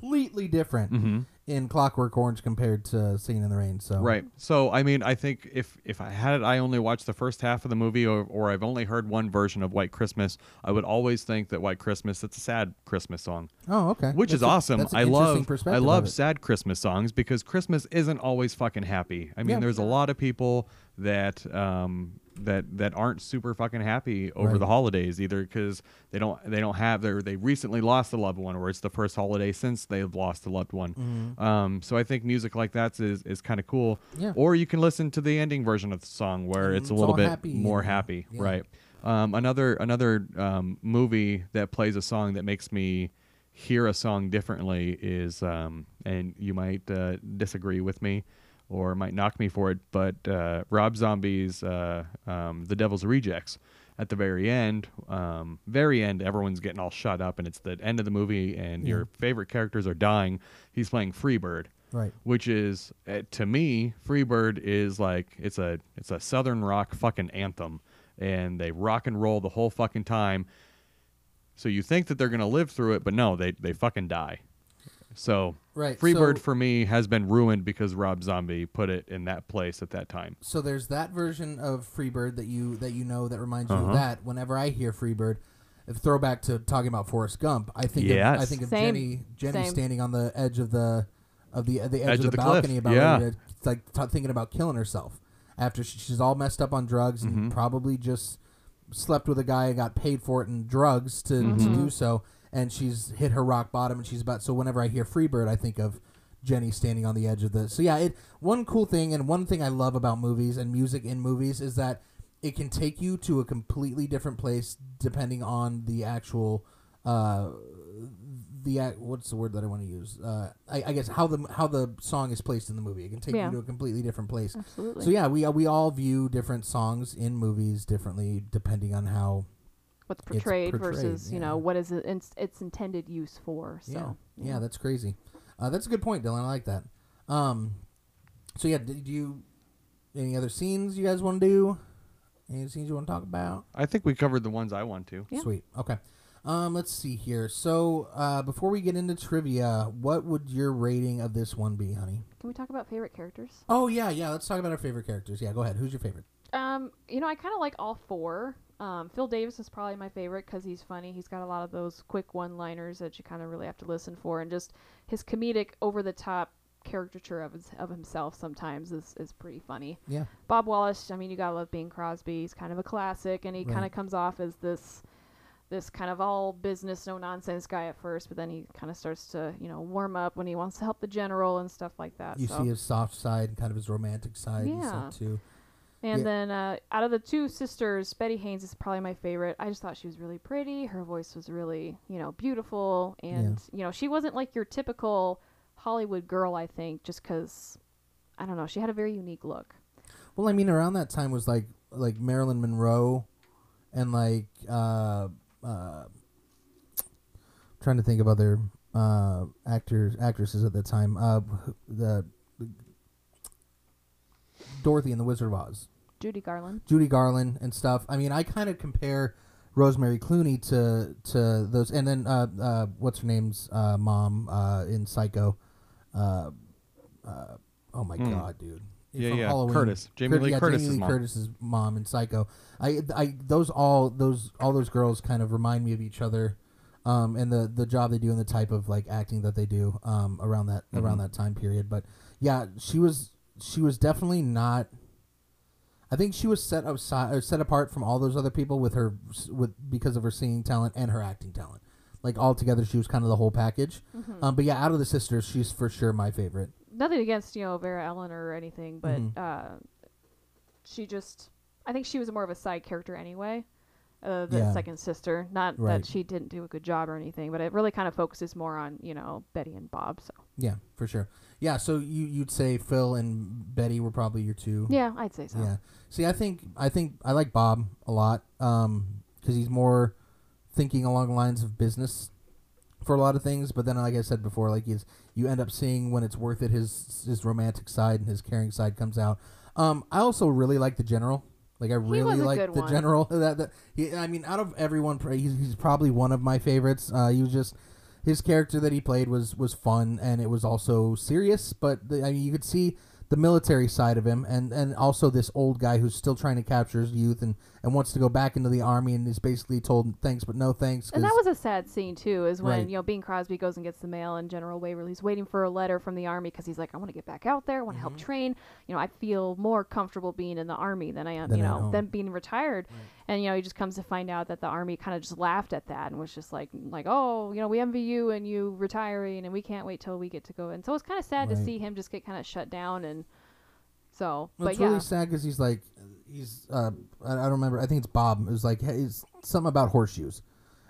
completely different hmm in Clockwork Orange compared to Singing in the Rain. So right. So I mean, I think if if I had it, I only watched the first half of the movie, or or I've only heard one version of White Christmas. I would always think that White Christmas it's a sad Christmas song. Oh, okay. which That's is a- awesome. I love I love sad Christmas songs because Christmas isn't always fucking happy. I mean, Yeah. there's a lot of people that um that that aren't super fucking happy over Right. the holidays either because they don't they don't have their they recently lost a loved one or it's the first holiday since they've lost a loved one. Mhm. Um, so I think music like that is is kind of cool. Yeah. Or you can listen to the ending version of the song where And it's a little bit happy more happy, yeah. right? Um, another another um, movie that plays a song that makes me hear a song differently is, um, and you might uh, disagree with me or might knock me for it, but uh, Rob Zombie's uh, um, "The Devil's Rejects." At the very end, um, very end, everyone's getting all shut up, and it's the end of the movie, and Yeah. your favorite characters are dying. He's playing Freebird, Right. which is uh, to me freebird is like it's a it's a southern rock fucking anthem and they rock and roll the whole fucking time so you think that they're gonna live through it but no they they fucking die so Right, freebird so- for me has been ruined because rob zombie put it in that place at that time So there's that version of Freebird that you that you know that reminds you Uh-huh. of that. Whenever I hear Freebird, a throwback to talking about Forrest Gump, I think of, I think of Same. Jenny Jenny Same. standing on the edge of the of the the edge, Edge of of the, the cliff, balcony about yeah. ready to, it's like t- thinking about killing herself after she, she's all messed up on drugs and Mhm. probably just slept with a guy and got paid for it in drugs to, to Mhm. do so and she's hit her rock bottom and she's about so whenever I hear Freebird I think of Jenny standing on the edge of the so yeah it one cool thing and one thing I love about movies and music in movies is that it can take you to a completely different place depending on the actual uh the what's the word that I want to use uh I, I guess how the how the song is placed in the movie it can take Yeah. you to a completely different place absolutely. so yeah we we all view different songs in movies differently depending on how What's portrayed, portrayed, versus you know what is it, its, its intended use for. So yeah, yeah, that's crazy. Uh, that's a good point, Dylan. I like that. Um, so yeah, did you any other scenes you guys want to do? Any scenes you want to talk about? i think we covered the ones i want to Yeah. Sweet. Okay. Um, let's see here. So uh, before we get into trivia, what would your rating of this one be, honey? Can we talk about favorite characters? Oh yeah, yeah. Let's talk about our favorite characters. Yeah, go ahead. Who's your favorite? Um, you know, I kind of like all four. Um, Phil Davis is probably my favorite because he's funny. He's got a lot of those quick one-liners that you kind of really have to listen for, and just his comedic, over-the-top caricature of his, of himself sometimes is, is pretty funny. Yeah. Bob Wallace, I mean, you gotta love Bing Crosby. He's kind of a classic, and he kind of comes off as this this kind of all business, no nonsense guy at first, but then he kind of starts to you know warm up when he wants to help the general and stuff like that. You so. see his soft side, and kind of his romantic side, Yeah. too. And Yeah. then uh, out of the two sisters, Betty Haynes is probably my favorite. I just thought she was really pretty. Her voice was really, you know, beautiful. And, you know, she wasn't like your typical Hollywood girl, I think, just because, I don't know, she had a very unique look. Well, I mean, around that time was like like Marilyn Monroe, and like uh, uh, trying to think of other uh, actors actresses at the time. Uh, the, the Dorothy and the Wizard of Oz, Judy Garland. Judy Garland and stuff. I mean, I kind of compare Rosemary Clooney to to those, and then uh, uh, what's her name's uh, mom uh, in Psycho. Uh, uh, oh my Hmm. god, dude! Yeah, From yeah, Curtis. Jamie Lee yeah, Curtis's Jamie Lee mom. Curtis's mom in Psycho. I, I, those all those all those girls kind of remind me of each other, um, and the the job they do and the type of like acting that they do, um, around that Mm-hmm. around that time period. But yeah, she was she was definitely not. I think she was set aside, set apart from all those other people with her with because of her singing talent and her acting talent. Like all together, she was kind of the whole package. Mm-hmm. Um, but yeah, out of the sisters, she's for sure my favorite. Nothing against you know Vera Ellen or anything, but Mhm. uh, she just I think she was more of a side character anyway. Uh, the Yeah. second sister, not Right. that she didn't do a good job or anything, but it really kind of focuses more on you know Betty and Bob. So Yeah, for sure. Yeah, so you you'd say Phil and Betty were probably your two. yeah, I'd say so. Yeah. See, I think I think I like Bob a lot um because he's more thinking along the lines of business for a lot of things. But then, like I said before, like he's you end up seeing when it's worth it. His his romantic side and his caring side comes out. Um, I also really like the general. Like I really like the one. general. That, that he, I mean, out of everyone, he's, he's probably one of my favorites. Uh, he was just his character that he played was was fun and it was also serious. But the, I mean, you could see the military side of him and and also this old guy who's still trying to capture his youth and and wants to go back into the army and is basically told thanks but no thanks. And that was a sad scene too, is when Right. you know Bing Crosby goes and gets the mail, and General Waverly's waiting for a letter from the army because he's like, I want to get back out there, I want to Mm-hmm. help train. You know, I feel more comfortable being in the army than I am, Than you know, than being retired. And you know, he just comes to find out that the army kind of just laughed at that and was just like, like, oh, you know, we envy you and you retiring, and we can't wait till we get to go. And so it's kind of sad to see him just get kind of shut down and. So, Well, but it's yeah, really sad because he's like, he's uh, I, I don't remember. I think it's Bob. It was like, hey, it's something about horseshoes,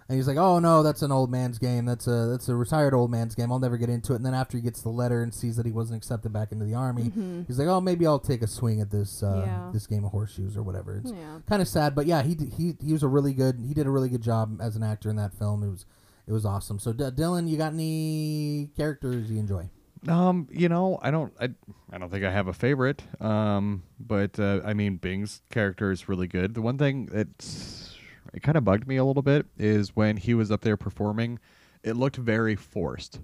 and he's like, oh no, that's an old man's game. That's a that's a retired old man's game. I'll never get into it. And then after he gets the letter and sees that he wasn't accepted back into the army, he's like, oh, maybe I'll take a swing at this uh, Mm-hmm. Yeah. this game of horseshoes or whatever. It's yeah. kind of sad, but yeah, he d- he he was a really good. He did a really good job as an actor in that film. It was it was awesome. So D- Dylan, you got any characters you enjoy? Um, you know, I don't, I, I don't think I have a favorite. Um, but uh, I mean, Bing's character is really good. The one thing that's it kind of bugged me a little bit is when he was up there performing, it looked very forced.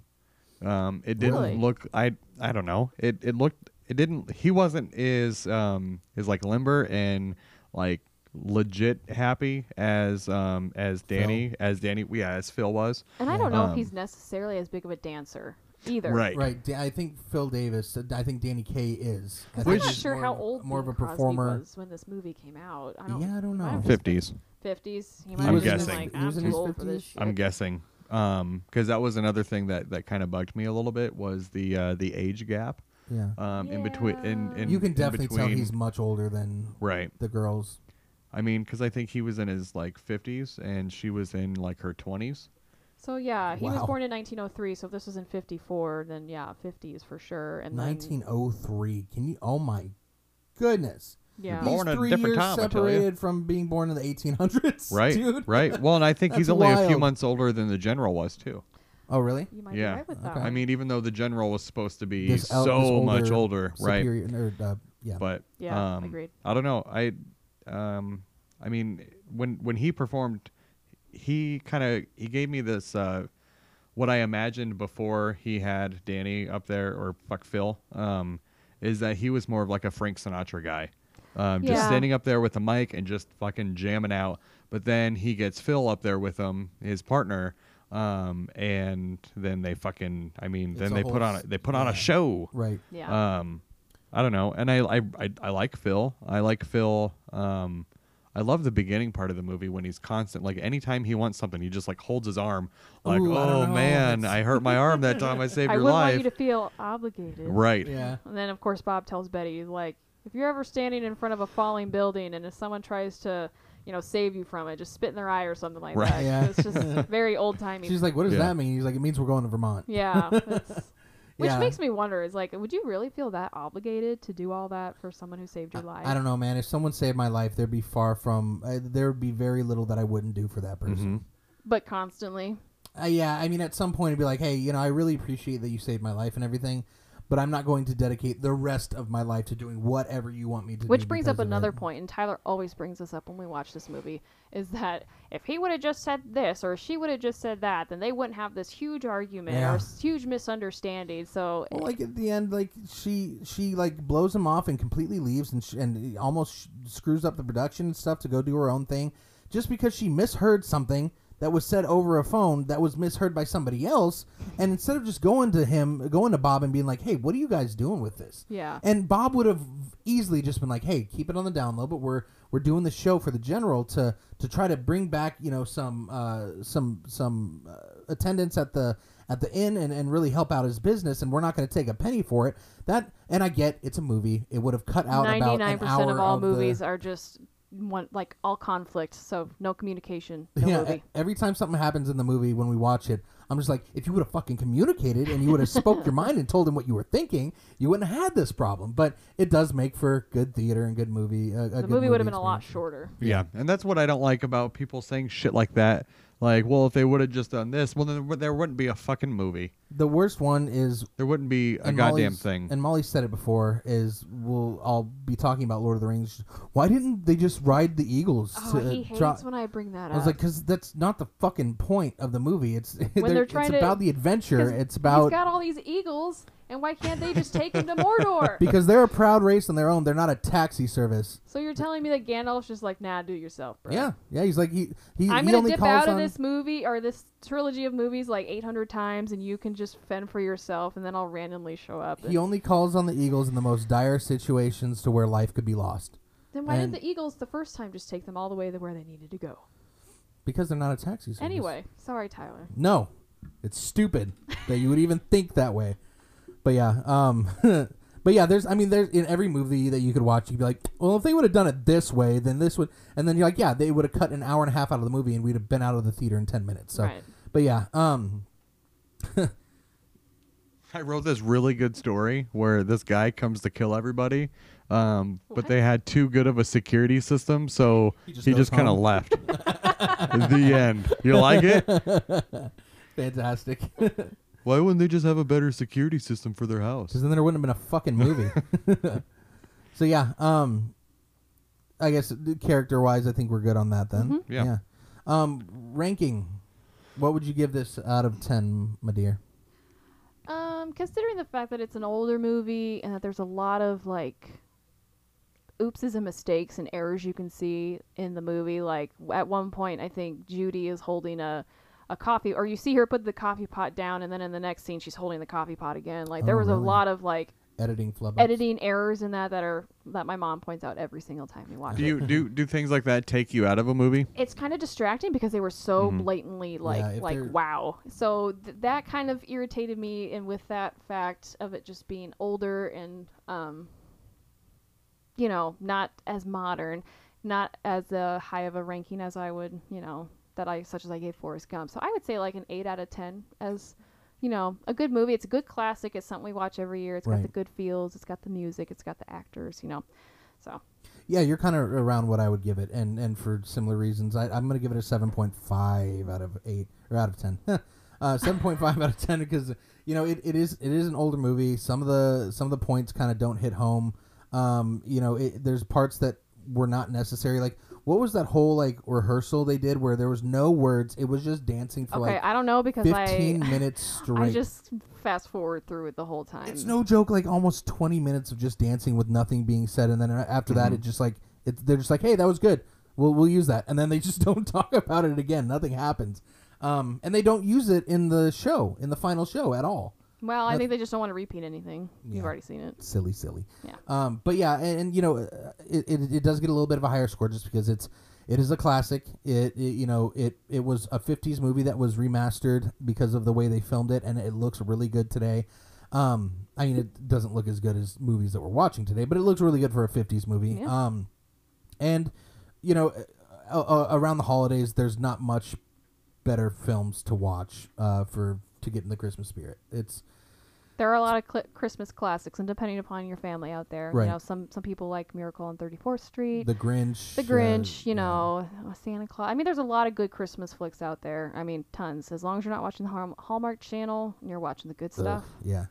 Um, it didn't Really? look. I, I don't know. It, it looked. It didn't. He wasn't as um as like limber and like legit happy as um as Danny as Danny yeah as Phil was. And I don't know Um, if he's necessarily as big of a dancer either. Right. Right. Da- I think Phil Davis. uh, I think Danny Kaye is. I I'm think not he's sure more how of a- old More of a Bing Crosby performer. was when this movie came out. I don't, Yeah, I don't know. have Fifties. Fifties. He He might have was just been his- like, he I'm in too his old for this 50s? shit. I'm guessing. Um, because that was another thing that that kind of bugged me a little bit was the uh, the age gap. Yeah. Um, in between, in, in you can in definitely tell between- he's much older than right. the girls. I mean, because I think he was in his like 50s and she was in like her 20s. So yeah, he was born in 1903. So if this was in 54, then yeah, 50s for sure. And then 1903. Can you? Oh my goodness. yeah, You're born He's a three different years time, I tell ya. separated from being born in the 1800s. Right. Dude. Right. Well, and I think he's That's only a few months older than the general was too. Oh really? you might yeah. be right with that. Okay. I mean, even though the general was supposed to be This el- so this much older, older, right? Or, uh, yeah. But Yeah, um, agreed. I don't know. I um I mean when when he performed he kind of he gave me this uh what I imagined before he had Danny up there or fuck Phil um is that he was more of like a Frank Sinatra guy. Um, just Yeah. standing up there with a mic and just fucking jamming out. But then he gets Phil up there with him, his partner, um, and then they fucking, I mean, It's then they put on, s- a, they put on a show. right. yeah. Um, I don't know, and I, I I I like Phil. I like Phil. Um, I love the beginning part of the movie when he's constant. Like anytime he wants something, he just like holds his arm. Like, Ooh, oh know, man, I hurt my arm that time. I saved I your wouldn't life. want you to feel obligated. right. Yeah. And then of course Bob tells Betty like, if you're ever standing in front of a falling building and if someone tries to, you know, save you from it, just spit in their eye or something like Right. that. Yeah. It's just very old timey. She's like, "What does Yeah. that mean?" He's like, "It means we're going to Vermont." yeah. It's, which Yeah. makes me wonder is like, would you really feel that obligated to do all that for someone who saved your I- life? I don't know, man. If someone saved my life, there'd be far from. Uh, there would be very little that I wouldn't do for that person. hmm But constantly. Uh, yeah, I mean, at some point, it'd be like, hey, you know, I really appreciate that you saved my life and everything, but I'm not going to dedicate the rest of my life to doing whatever you want me to do. Which brings up another point, and Tyler always brings this up when we watch this movie, is that if he would have just said this or she would have just said that, then they wouldn't have this huge argument Yeah. or huge misunderstanding. So Well, like at the end, like she she like blows him off and completely leaves and sh- and almost sh- screws up the production and stuff to go do her own thing, just because she misheard something that was said over a phone that was misheard by somebody else, and instead of just going to him, going to Bob and being like, "Hey, what are you guys doing with this?" Yeah. and Bob would have easily just been like, "Hey, keep it on the down low," but we're we're doing the show for the general to to try to bring back you know some uh, some some uh, attendance at the at the inn and, and really help out his business, and we're not going to take a penny for it. That and I get it's a movie; it would have cut out about ninety-nine an percent hour of all the- movies are just one like all conflict. So no communication, no yeah, movie. every time something happens in the movie when we watch it, I'm just like, if you would have fucking communicated and you would have spoke your mind and told him what you were thinking, you wouldn't have had this problem. But it does make for good theater and good movie. A, a The good movie would have been a lot shorter. Yeah, and that's what I don't like about people saying shit like that. Like, well, if they would have just done this, well, then there wouldn't be a fucking movie. The worst one is There wouldn't be a and goddamn Molly's- thing. And Molly said it before. Is we'll I'll be talking about Lord of the Rings. Why didn't they just ride the eagles? Oh, to, he uh, hates dro- when I bring that up. I was like, because that's not the fucking point of the movie. It's When they're trying it's to- about the adventure. 'Cause It's he's about got all these eagles, and why can't they just take him to Mordor? because they're a proud race on their own. They're not a taxi service. so you're telling me that Gandalf's just like, nah, do it yourself, bro. Yeah, yeah. He's like he he, I'm he gonna only dip calls out of on- this movie or this trilogy of movies like 800 times, and you can just fend for yourself, and then I'll randomly show up. He only calls on the Eagles in the most dire situations to where life could be lost then why and- didn't the Eagles the first time just take them all the way to where they needed to go? because they're not a taxi service. Anyway, sorry, Tyler. No, it's stupid that you would even think that way. But yeah, um, but yeah, there's, I mean, there's in every movie that you could watch, you'd be like, well, if they would have done it this way, then this would, and then you're like, yeah, they would have cut an hour and a half out of the movie, and we'd have been out of the theater in ten minutes. So, Right. but yeah, um, I wrote this really good story where this guy comes to kill everybody, um, but they had too good of a security system, so He he just just, kind of left. the end. You like it? fantastic. Why wouldn't they just have a better security system for their house? Because then there wouldn't have been a fucking movie. so yeah, um, I guess character wise, I think we're good on that then. Yeah. yeah. Um, ranking. What would you give this out of ten, my dear? Um, considering the fact that it's an older movie and that there's a lot of like oopses and mistakes and errors you can see in the movie. Like at one point, I think Judy is holding a a coffee, or you see her put the coffee pot down, and then in the next scene, she's holding the coffee pot again. Like there Oh, was a lot of like Editing flub. editing errors in that that are that my mom points out every single time we watch Do it. you do do things like that take you out of a movie? it's kind of distracting because they were so Mhm. blatantly like Mm-hmm. like they're- wow so th- that kind of irritated me and with that fact of it just being older and um you know not as modern not as uh, high of a ranking as i would you know that i such as i gave forrest gump. So i would say like an 8 out of 10 as you know a good movie. It's a good classic. It's something we watch every year. It's got the good feels. It's got the music. It's got the actors you know. So. Yeah, you're kind of around what I would give it, and and for similar reasons, I, I'm going to give it a seven point five out of eight or out of ten. uh, seven point five out of ten because you know it, it is it is an older movie. Some of the some of the points kind of don't hit home. Um, you know, it, there's parts that were not necessary. Like what was that whole like rehearsal they did where there was no words? It was just dancing for okay like i don't know because fifteen i minutes straight. i just fast forward through it the whole time It's no joke. Like almost twenty minutes of just dancing with nothing being said, and then after that, Mhm. it just like it, they're just like, "Hey, that was good. We'll we'll use that," and then they just don't talk about it again. Nothing happens, um, and they don't use it in the show, in the final show at all. Well, I think they just don't want to repeat anything. Yeah. You've already seen it. Silly, silly. Yeah. Um, but yeah, and, and you know, uh, it, it it does get a little bit of a higher score just because it's it is a classic. It, it you know it it was a '50s movie that was remastered because of the way they filmed it, and it looks really good today. Um, I mean, it doesn't look as good as movies that we're watching today, but it looks really good for a '50s movie. Yeah. Um, and you know, uh, uh, around the holidays, there's not much better films to watch uh, for to get in the Christmas spirit. It's There are a lot of cl- Christmas classics, and depending upon your family out there, Right. you know, some some people like Miracle on 34th Street, The Grinch. The uh, Grinch, you know, uh, Santa Claus. I mean, there's a lot of good Christmas flicks out there. I mean, tons. As long as you're not watching the Hallmark Channel, and you're watching the good Ugh, stuff. yeah,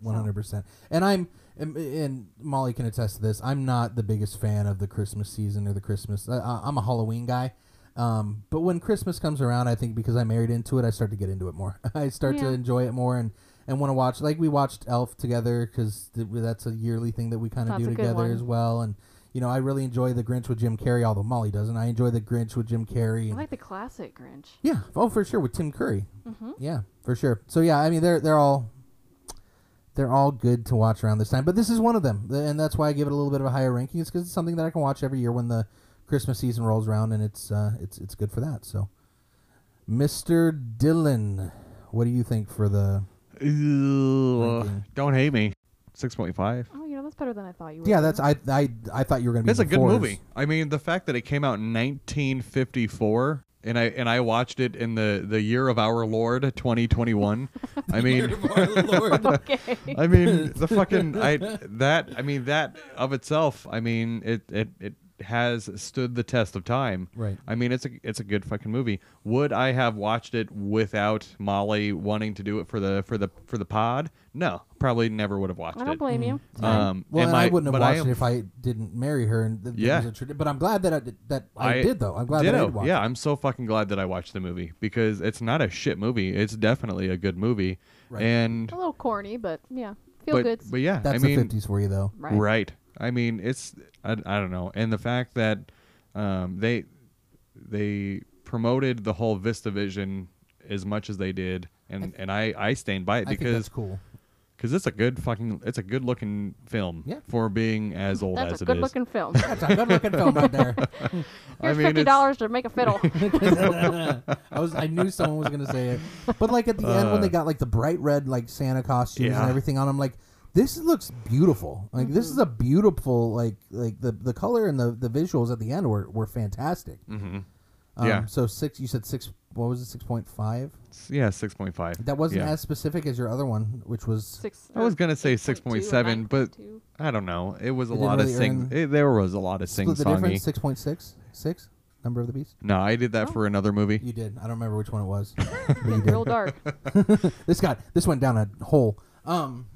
one hundred percent. And I'm and, and Molly can attest to this. I'm not the biggest fan of the Christmas season or the Christmas. I'm a Halloween guy. Um, but when Christmas comes around, I think because I married into it, I start to get into it more. I start to enjoy it more and and want to watch. Like we watched Elf together because th- that's a yearly thing that we kind of do together as well. And you know, I really enjoy the Grinch with Jim Carrey, although Molly doesn't. I enjoy the Grinch with Jim Carrey. I like the classic Grinch. yeah, oh for sure with Tim Curry. hmm Yeah, for sure. So yeah, I mean they're they're all they're all good to watch around this time, but this is one of them, and that's why I give it a little bit of a higher ranking. It's because it's something that I can watch every year when the Christmas season rolls around, and it's uh, it's it's good for that. So, Mr. Dylan, what do you think for the? Ugh, don't hate me. Six point five. Oh, you know, that's better than I thought you would. Yeah, that's I I I thought you were gonna be. It's a good fours. movie. I mean, the fact that it came out in 1954 and I and I watched it in the the year of our Lord 2021. I mean, okay. I mean the fucking I that I mean that of itself. I mean it it it has stood the test of time. Right. I mean it's a it's a good fucking movie. Would I have watched it without Molly wanting to do it for the for the for the pod? No, probably never would have watched I don't it. blame you. Um, Well, and and I wouldn't have watched am it if I didn't marry her. And th- Yeah. was a tradi- but I'm glad that I did, that I, I did though. I'm glad that I did watch yeah, it. I'm so fucking glad that I watched the movie because it's not a shit movie. It's definitely a good movie. Right. And a little corny, but yeah, feel good. but yeah, That's I mean the 50s for you though. right. right. I mean, it's I, I don't know. And the fact that um, they they promoted the whole VistaVision as much as they did and and I I stand by it I think because that's cool. cause it's a good fucking it's a good looking film Yeah. for being as old That's as a it good is. looking film. That's a good looking film right there. I Here's mean, fifty it's- dollars to make a fiddle. I was I knew someone was gonna say it, but like at the end when they Uh, got like the bright red like Santa costumes and Yeah. everything on, I'm like, this looks beautiful. Like this is a beautiful like like the the color and the the visuals at the end were were fantastic. Mhm. Um, Yeah. So six, you said six. What was it? Six point five. Yeah, six point five. That wasn't yeah. as specific as your other one, which was Six. I was gonna say 8.2 six or point seven, but I don't know. It was a It lot didn't of really sing. It, there was a lot of sing split the difference. songy. Six point six. Six. Number of the beast. No, I did that Oh. for another movie. You did. I don't remember which one it was. but you did. Real dark. this got this went down a hole. Um,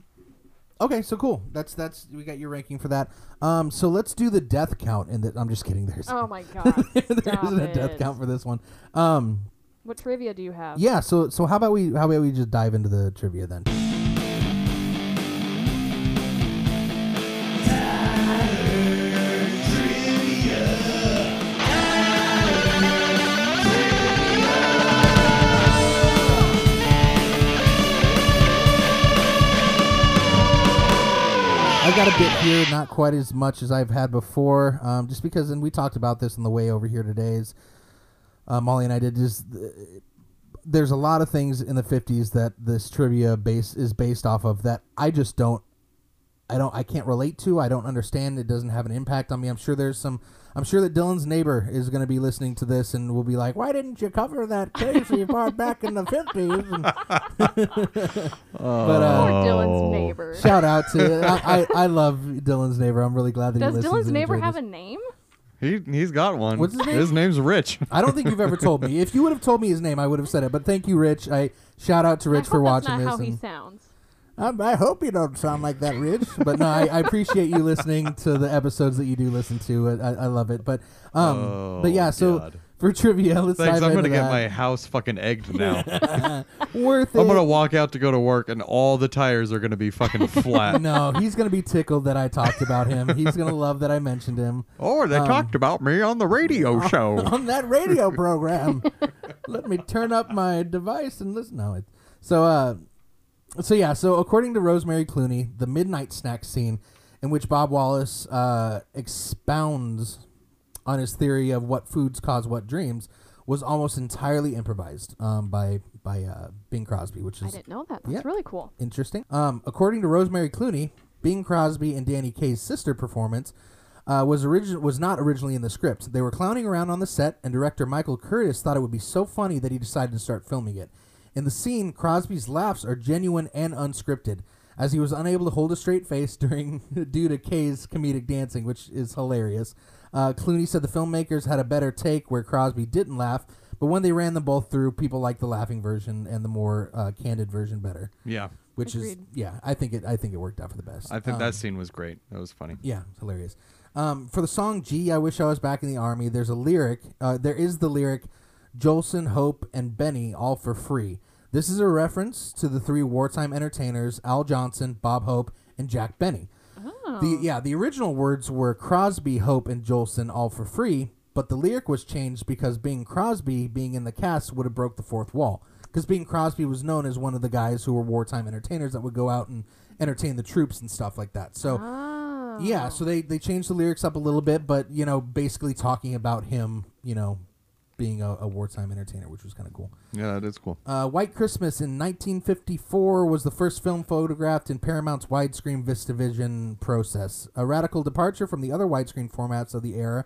okay, so cool. That's that's we got your ranking for that. Um, so let's do the death count. And I'm just kidding. There's Oh my god. there isn't a death count for this one. Um, What trivia do you have? yeah. So so how about we how about we just dive into the trivia then? Got a bit here, not quite as much as I've had before, um, just because, and we talked about this on the way over here today. Is uh, Molly and I did just. Uh, there's a lot of things in the 50s that this trivia base is based off of that I just don't. I don't. I can't relate to. I don't understand. It doesn't have an impact on me. I'm sure there's some. I'm sure that Dylan's neighbor is going to be listening to this and will be like, "Why didn't you cover that case you part back in the 50s?" And But, uh, Poor Oh. Dylan's neighbor. shout out to. I, I I love Dylan's neighbor. I'm really glad that Does he listens. Dylan's and neighbor enjoyed have this. a name? He he's got one. What's his name? His name's Rich. I don't think you've ever told me. If you would have told me his name, I would have said it. But thank you, Rich. I shout out to Rich I for hope watching that's not this. how he and- sounds. I, I hope you don't sound like that, Rich. But no, I, I appreciate you listening to the episodes that you do listen to. I, I love it. But um, Oh, but yeah. So God. for trivia, let's Thanks. I'm gonna get that. my house fucking egged now. worth it. I'm gonna walk out to go to work, and all the tires are gonna be fucking flat. no, he's gonna be tickled that I talked about him. He's gonna love that I mentioned him Or they Um, talked about me on the radio show. on that radio program. Let me turn up my device and listen. No, it. So uh, so yeah. So according to Rosemary Clooney, the midnight snack scene, in which Bob Wallace uh, expounds on his theory of what foods cause what dreams, was almost entirely improvised um, by by uh, Bing Crosby, which is I didn't know that. That's Yeah. really cool. interesting. Um, according to Rosemary Clooney, Bing Crosby and Danny Kaye's sister performance uh, was origin- was not originally in the script. They were clowning around on the set, and director Michael Curtiz thought it would be so funny that he decided to start filming it. In the scene, Crosby's laughs are genuine and unscripted. as he was unable to hold a straight face during due to Kaye's comedic dancing, which is hilarious. Uh, Clooney said the filmmakers had a better take where Crosby didn't laugh, but when they ran them both through, people liked the laughing version and the more uh, candid version better. Yeah, Which is yeah, I think it I think it worked out for the best. I think Um, that scene was great. That was funny. yeah, it's hilarious. Um, for the song "Gee, I Wish I Was Back in the Army," there's a lyric. Uh, there is the lyric, "Jolson, Hope, and Benny all for free." This is a reference to the three wartime entertainers: Al Jolson, Bob Hope, and Jack Benny. Oh. The yeah, the original words were Crosby, Hope, and Jolson all for free, but the lyric was changed because Bing Crosby being in the cast would have broke the fourth wall. Because Bing Crosby was known as one of the guys who were wartime entertainers that would go out and entertain the troops and stuff like that. So Oh. yeah, so oh. they they changed the lyrics up a little bit, but you know, basically talking about him, you know, being a, a wartime entertainer, which was kind of cool. Yeah, that is cool. Uh, White Christmas in 1954 was the first film photographed in Paramount's widescreen VistaVision process, a radical departure from the other widescreen formats of the era.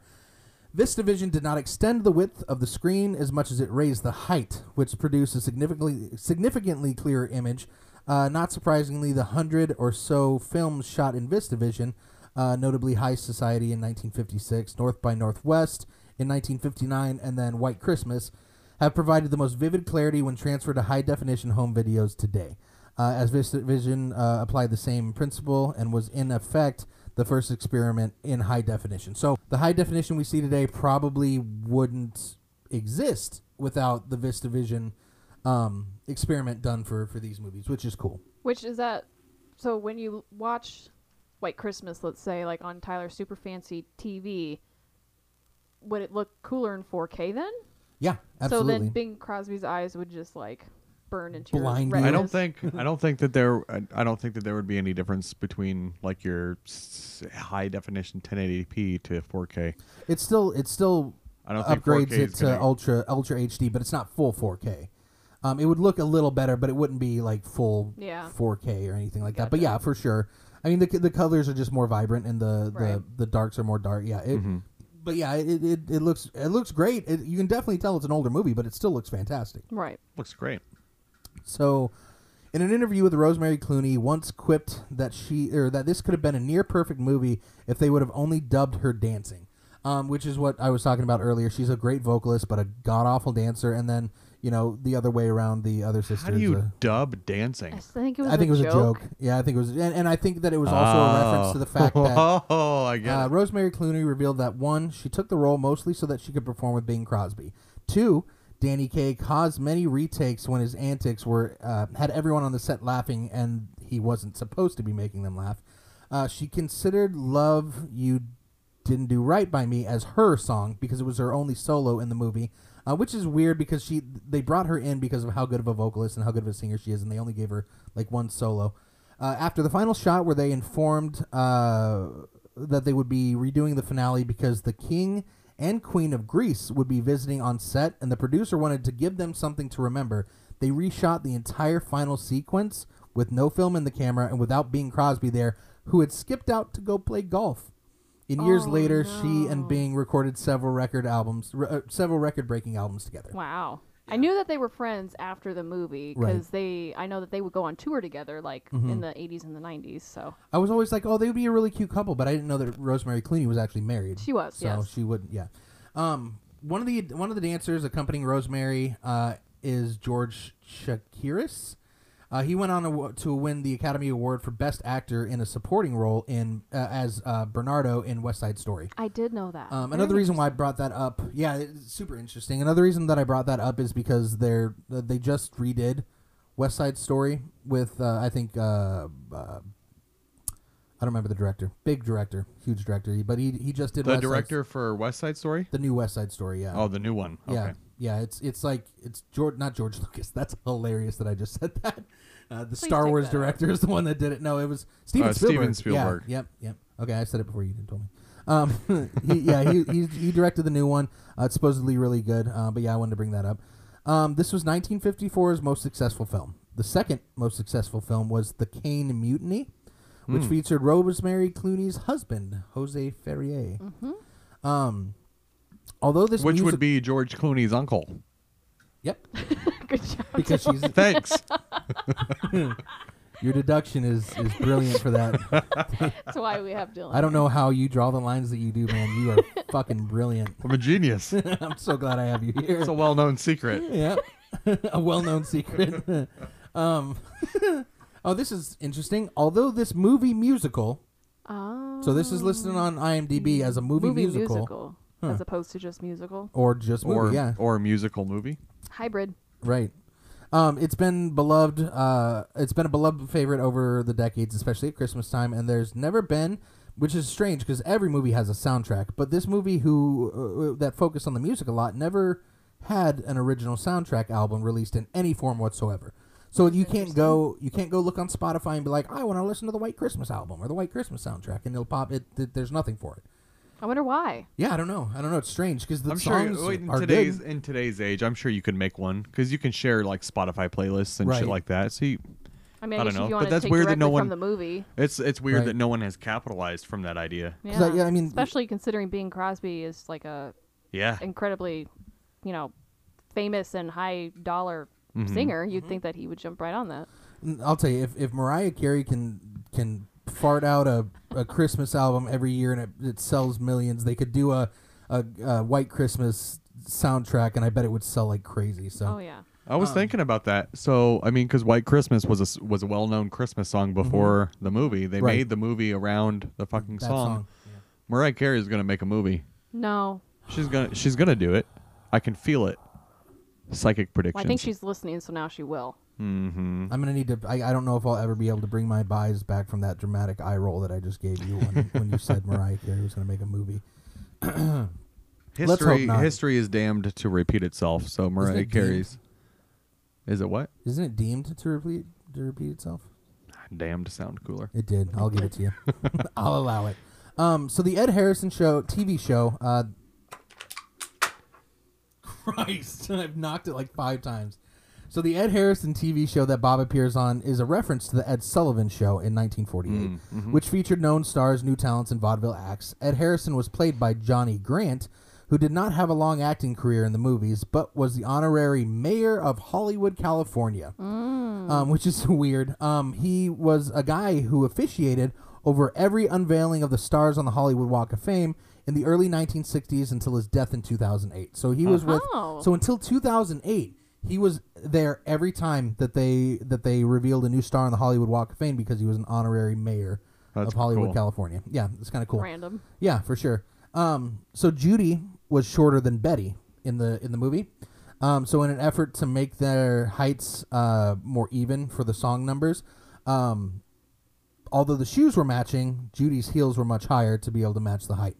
VistaVision did not extend the width of the screen as much as it raised the height, which produced a significantly significantly clearer image. Uh, not surprisingly, the hundred or so films shot in VistaVision, uh, notably High Society in 1956, North by Northwest in 1959, and then White Christmas, have provided the most vivid clarity when transferred to high definition home videos today. Uh, as VistaVision uh, applied the same principle and was in effect the first experiment in high definition. So the high definition we see today probably wouldn't exist without the VistaVision um, experiment done for for these movies, which is cool. Which is that? So when you watch White Christmas, let's say, like on Tyler Super Fancy TV, would it look cooler in 4K then? Yeah, absolutely. So then Bing Crosby's eyes would just like burn into Blind your you. I don't think I don't think that there I- I don't think that there would be any difference between like your s- high definition 1080p to 4K. it's still it's still I don't upgrades 4K to gonna- ultra ultra HD, but it's not full 4K. Um, it would look a little better, but it wouldn't be like full Yeah. 4K or anything like that. But yeah, for sure. I mean, the the colors are just more vibrant, and the Right. the, the darks are more dark. Yeah. It, Mm-hmm. But yeah, it, it, it looks it looks great. It, you can definitely tell it's an older movie, but it still looks fantastic. Right. Looks great. So, in an interview with Rosemary Clooney, once quipped that she or that this could have been a near perfect movie if they would have only dubbed her dancing, um, which is what I was talking about earlier. She's a great vocalist, but a god awful dancer. And then you know the other way around, the other sisters. How do you uh, dub dancing? I think it was. I think a it was joke. a joke. Yeah, I think it was, and, and I think that it was also a reference to the fact that Oh, I get uh. Rosemary Clooney revealed that one, she took the role mostly so that she could perform with Bing Crosby. Two, Danny Kaye caused many retakes when his antics were uh, had everyone on the set laughing, and he wasn't supposed to be making them laugh. Uh, she considered "Love You Didn't Do Right by Me" as her song because it was her only solo in the movie, uh, which is weird because she they brought her in because of how good of a vocalist and how good of a singer she is, and they only gave her like one solo. Uh, after the final shot, where they informed uh, that they would be redoing the finale because the king and queen of Greece would be visiting on set, and the producer wanted to give them something to remember. They reshot the entire final sequence with no film in the camera and without Bing Crosby there, who had skipped out to go play golf. In years Oh, later, she and. Bing recorded several record albums, re- uh, several record-breaking albums together. Wow. I knew that they were friends after the movie Right. because they. I know that they would go on tour together, like Mm-hmm. in the '80s and the '90s. So I was always like, oh, they would be a really cute couple, but I didn't know that Rosemary Clooney was actually married. She was, so yes. she wouldn't. yeah. Um, one of the one of the dancers accompanying Rosemary uh, is George Chakiris. Uh, he went on to, to win the Academy Award for Best Actor in a Supporting Role in uh, as uh, Bernardo in West Side Story. I did know that. Um, another reason why I brought that up, yeah, it's super interesting. Another reason that I brought that up is because they're they just redid West Side Story with uh, I think uh, uh, I don't remember the director, big director, huge director, but he he just did The West Side- director for West Side Story? the new West Side Story, yeah. Oh, the new one. Okay. Yeah, yeah, it's it's like it's George, not George Lucas. That's hilarious that I just said that. Uh, the Star take Wars that out. director is the one that did it. No, it was Steven Uh, Spielberg. Steven Spielberg. Yeah, yep, yep. Okay, I said it before you didn't tell me. Um, he, yeah, he, he he directed the new one. Uh, it's supposedly really good. Uh, but yeah, I wanted to bring that up. Um, this was 1954's most successful film. The second most successful film was The Caine Mutiny, which featured Rosemary Clooney's husband, Jose Ferrer. Um, although this Which music- would be George Clooney's uncle. Yep. Good job. Because she's Thanks. Your deduction is is brilliant for that. That's why we have Dylan. I don't know how you draw the lines that you do, man. You are fucking brilliant. I'm a genius. I'm so glad I have you here. it's a well-known secret. yeah, a well-known secret. um, oh, this is interesting. Although this movie musical, Oh. so this is listed on IMDb as a movie, movie musical, musical, Huh. as opposed to just musical. or just movie. Or yeah, or a musical movie. Hybrid. right. Um, it's been beloved. Uh, it's been a beloved favorite over the decades, especially at Christmas time. And there's never been, which is strange because every movie has a soundtrack, but this movie, who uh, that focused on the music a lot, never had an original soundtrack album released in any form whatsoever. So you can't go, you can't go look on Spotify and be like, I want to listen to the White Christmas album or the White Christmas soundtrack, and it'll pop. It, it there's nothing for it. I wonder why. Yeah, I don't know. I don't know. It's strange because the I'm songs wait, in are today's good. in today's age, I'm sure you could make one because you can share like Spotify playlists and Right. shit like that. So you, I mean, I I, don't know, if you but that's weird that directly no from one- the movie. it's it's weird Right. that no one has capitalized from that idea. Yeah. 'Cause I- yeah, I mean- especially considering Bing Crosby is like a Yeah, incredibly, you know, famous and high dollar Mm-hmm. singer, you'd think that he would jump right on that. I'll tell you, if, if Mariah Carey can can fart out a, a Christmas album every year and it, it sells millions, they could do a, a, a White Christmas soundtrack, and I bet it would sell like crazy. So Oh yeah. I was thinking about that. So I mean, because White Christmas was a s- was a well known Christmas song before the movie. They Mm-hmm. Right. made the movie around the fucking that song. song. Mariah Carey is gonna make a movie. No. She's gonna she's gonna do it. I can feel it. Psychic prediction. Well, I think she's listening, so now she will. Mm-hmm. I'm gonna need to. I, I don't know if I'll ever be able to bring my buys back from that dramatic eye roll that I just gave you when, when you said Mariah Carey was gonna make a movie. Let's hope History not. history is damned to repeat itself. So Mariah it Carey's. Is it what? Isn't it deemed to repeat to repeat itself? Damned to sound cooler. It did. I'll give it to you. I'll allow it. Um, so the Ed Harrison show, TV show. Uh, Christ, I've knocked it like five times. So the Ed Harrison TV show that Bob appears on is a reference to the Ed Sullivan Show in 1948, which featured known stars, new talents, and vaudeville acts. Ed Harrison was played by Johnny Grant, who did not have a long acting career in the movies, but was the honorary mayor of Hollywood, California um, which is weird. Um, he was a guy who officiated over every unveiling of the stars on the Hollywood Walk of Fame in the early 1960s until his death in 2008. So he was with. Oh. So until 2008, he was there every time that they that they revealed a new star on the Hollywood Walk of Fame because he was an honorary mayor That's of Hollywood, cool. California. Yeah, it's kind of cool. Random. Yeah, for sure. Um, so Judy was shorter than Betty in the in the movie. Um, so in an effort to make their heights uh, more even for the song numbers, um, although the shoes were matching, Judy's heels were much higher to be able to match the height,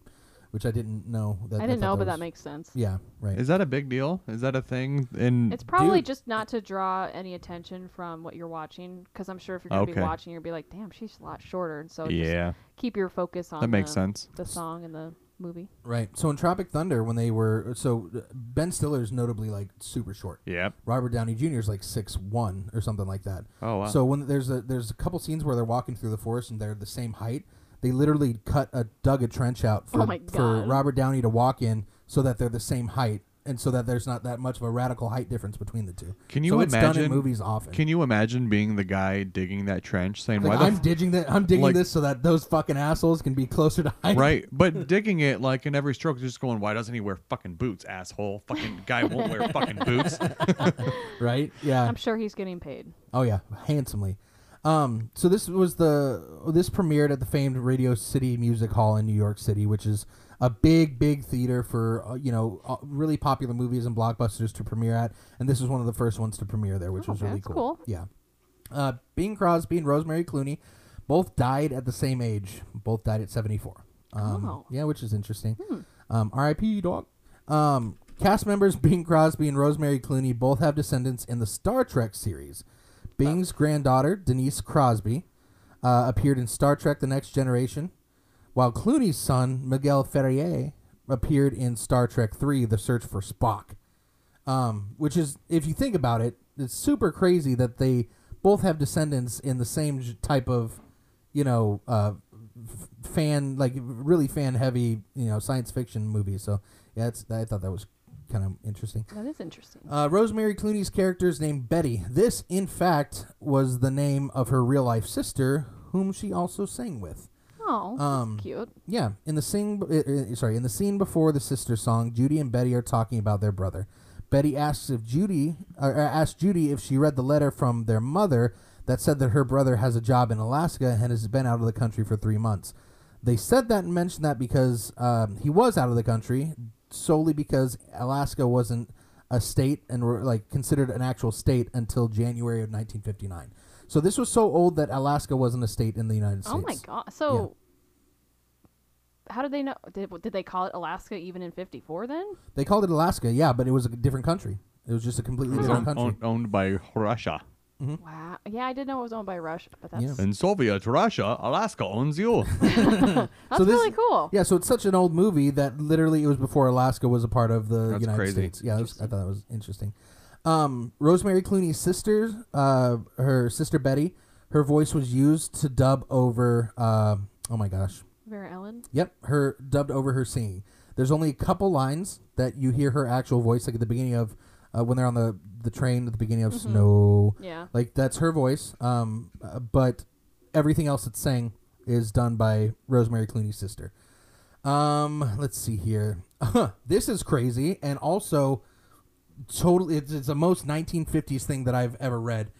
which I didn't know. That I didn't thought know, but was- that makes sense. yeah right. Is that a big deal? Is that a thing? In It's probably Dude. just not to draw any attention from what you're watching, because I'm sure if you're gonna Okay. be watching, you'll be like, "Damn, she's a lot shorter," and so just yeah, keep your focus on that makes the, sense. the song and the movie. right. So in Tropic Thunder, when they were so uh, Ben Stiller's notably like super short. Yep. Robert Downey Jr. is like six one or something like that. Oh wow. So when there's a there's a couple scenes where they're walking through the forest and they're the same height, they literally cut a dug a trench out for Oh for Robert Downey to walk in so that they're the same height and so that there's not that much of a radical height difference between the two. Can you so it's done imagine- in movies often. Can you imagine being the guy digging that trench, saying, like, "Why I'm f- digging that I'm digging like- this so that those fucking assholes can be closer to height. right?" But digging it like in every stroke, just going, "Why doesn't he wear fucking boots, asshole? Fucking guy won't wear fucking boots." Right? Yeah. I'm sure he's getting paid. Oh yeah, handsomely. Um, so this was the this premiered at the famed Radio City Music Hall in New York City, which is a big, big theater for uh, you know uh, really popular movies and blockbusters to premiere at, and this was one of the first ones to premiere there, which Oh, was really cool. cool. Yeah. Uh, Bing Crosby and Rosemary Clooney both died at the same age. Both died at seventy four. Um, Oh. Yeah, which is interesting. Um, R.I.P. Dog. Um, cast members Bing Crosby and Rosemary Clooney both have descendants in the Star Trek series. Bing's granddaughter, Denise Crosby, uh, appeared in Star Trek The Next Generation, while Clooney's son, Miguel Ferrer, appeared in Star Trek III The Search for Spock. Um, which is, if you think about it, it's super crazy that they both have descendants in the same type of, you know, uh, fan, like really fan heavy, you know, science fiction movie. So, yeah, I thought that was kind of interesting. That is interesting. Uh, Rosemary Clooney's character is named Betty. This, in fact, was the name of her real life sister, whom she also sang with. oh, um, that's cute. Yeah, in the scene, uh, uh, sorry, in the scene before the sister song, Judy and Betty are talking about their brother. Betty asks if Judy, uh, uh, asked Judy if she read the letter from their mother that said that her brother has a job in Alaska and has been out of the country for three months. They said that and mentioned that because um, he was out of the country solely because Alaska wasn't a state and were like considered an actual state until January of 1959. So this was so old that Alaska wasn't a state in the United States. Oh my god. So, how did they know? Did, did they call it Alaska even in '54? Then They called it Alaska, yeah, but it was a different country. It was just a completely different own- country. own- owned by Russia. Wow. Yeah, I didn't know it was owned by Russia, but that's Yeah. In Soviet Russia, Alaska owns you. that's So this- really cool. Yeah, so it's such an old movie that literally it was before Alaska was a part of the That's United crazy. States. Yeah, it was, I thought that was interesting. Um, Rosemary Clooney's sister, uh, her sister Betty, her voice was used to dub over. Uh, oh my gosh, Vera Ellen. Yep, her dubbed over her singing. There's only a couple lines that you hear her actual voice, like at the beginning of uh, when they're on the the train at the beginning of Snow. Yeah. Like that's her voice. Um, uh, but everything else that's sang is done by Rosemary Clooney's sister. Um, let's see here. this is crazy, and also totally, it's, it's the most 1950s thing that I've ever read.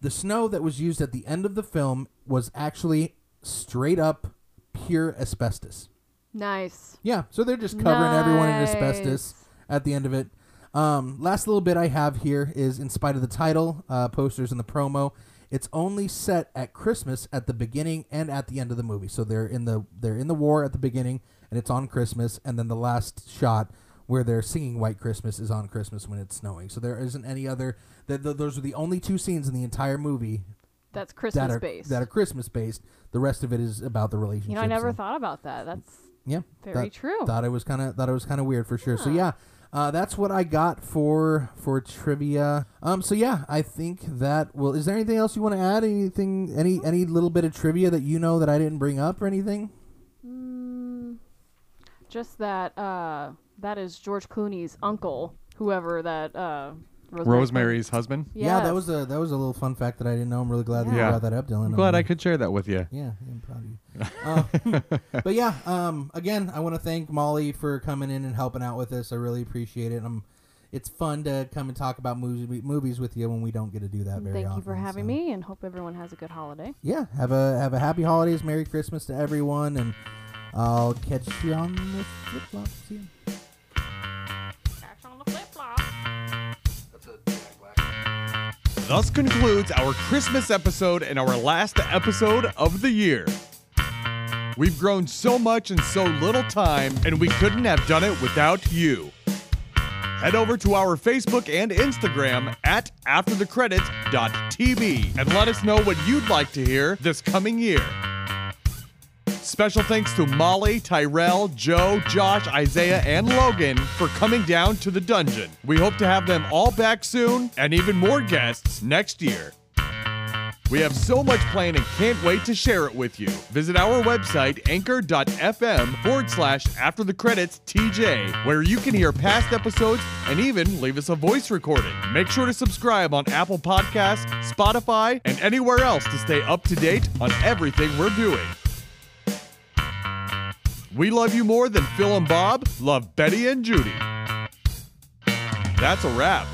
The snow that was used at the end of the film was actually straight up pure asbestos. Nice. Yeah, so they're just covering everyone in asbestos at the end of it. Um, last little bit I have here is in spite of the title, uh, posters, and the promo, it's only set at Christmas at the beginning and at the end of the movie. So they're in the they're in the war at the beginning, and it's on Christmas, and then the last shot where they're singing White Christmas is on Christmas when it's snowing. So there isn't any other. That th- those are the only two scenes in the entire movie That's Christmas that are based. that are Christmas based. The rest of it is about the relationship. you know, I never thought about that. That's Yeah, very that- true. Thought it was kind of thought it was kind of weird for sure. So yeah, uh, that's what I got for for trivia. Um, so yeah, I think that. Well, is there anything else you want to add? Anything? Any any little bit of trivia that you know that I didn't bring up or anything? Mm, just that uh, that is George Clooney's uncle, whoever that uh, Rosemary Rosemary's husband. Yeah, that was a that was a little fun fact that I didn't know. I'm really glad that Yeah. you brought that up, Dylan. I'm glad I could share that with you. Yeah, I'm proud of you. Uh, but yeah, um, again, I want to thank Molly for coming in and helping out with this. I really appreciate it. Um, it's fun to come and talk about movies movies with you when we don't get to do that very Thank often. you for having so. me, and hope everyone has a good holiday. Yeah, have a have a happy holidays, Merry Christmas to everyone, and I'll catch you on the flip flop. See ya. Thus concludes our Christmas episode and our last episode of the year. We've grown so much in so little time, and we couldn't have done it without you. Head over to our Facebook and Instagram at afterthecredits.tv and let us know what you'd like to hear this coming year. Special thanks to Molly, Tyrell, Joe, Josh, Isaiah, and Logan for coming down to the dungeon. We hope to have them all back soon and even more guests next year. We have so much planned and can't wait to share it with you. Visit our website, anchor.fm forward slash after the credits TJ, where you can hear past episodes and even leave us a voice recording. Make sure to subscribe on Apple Podcasts, Spotify, and anywhere else to stay up to date on everything we're doing. We love you more than Phil and Bob love Betty and Judy. That's a wrap.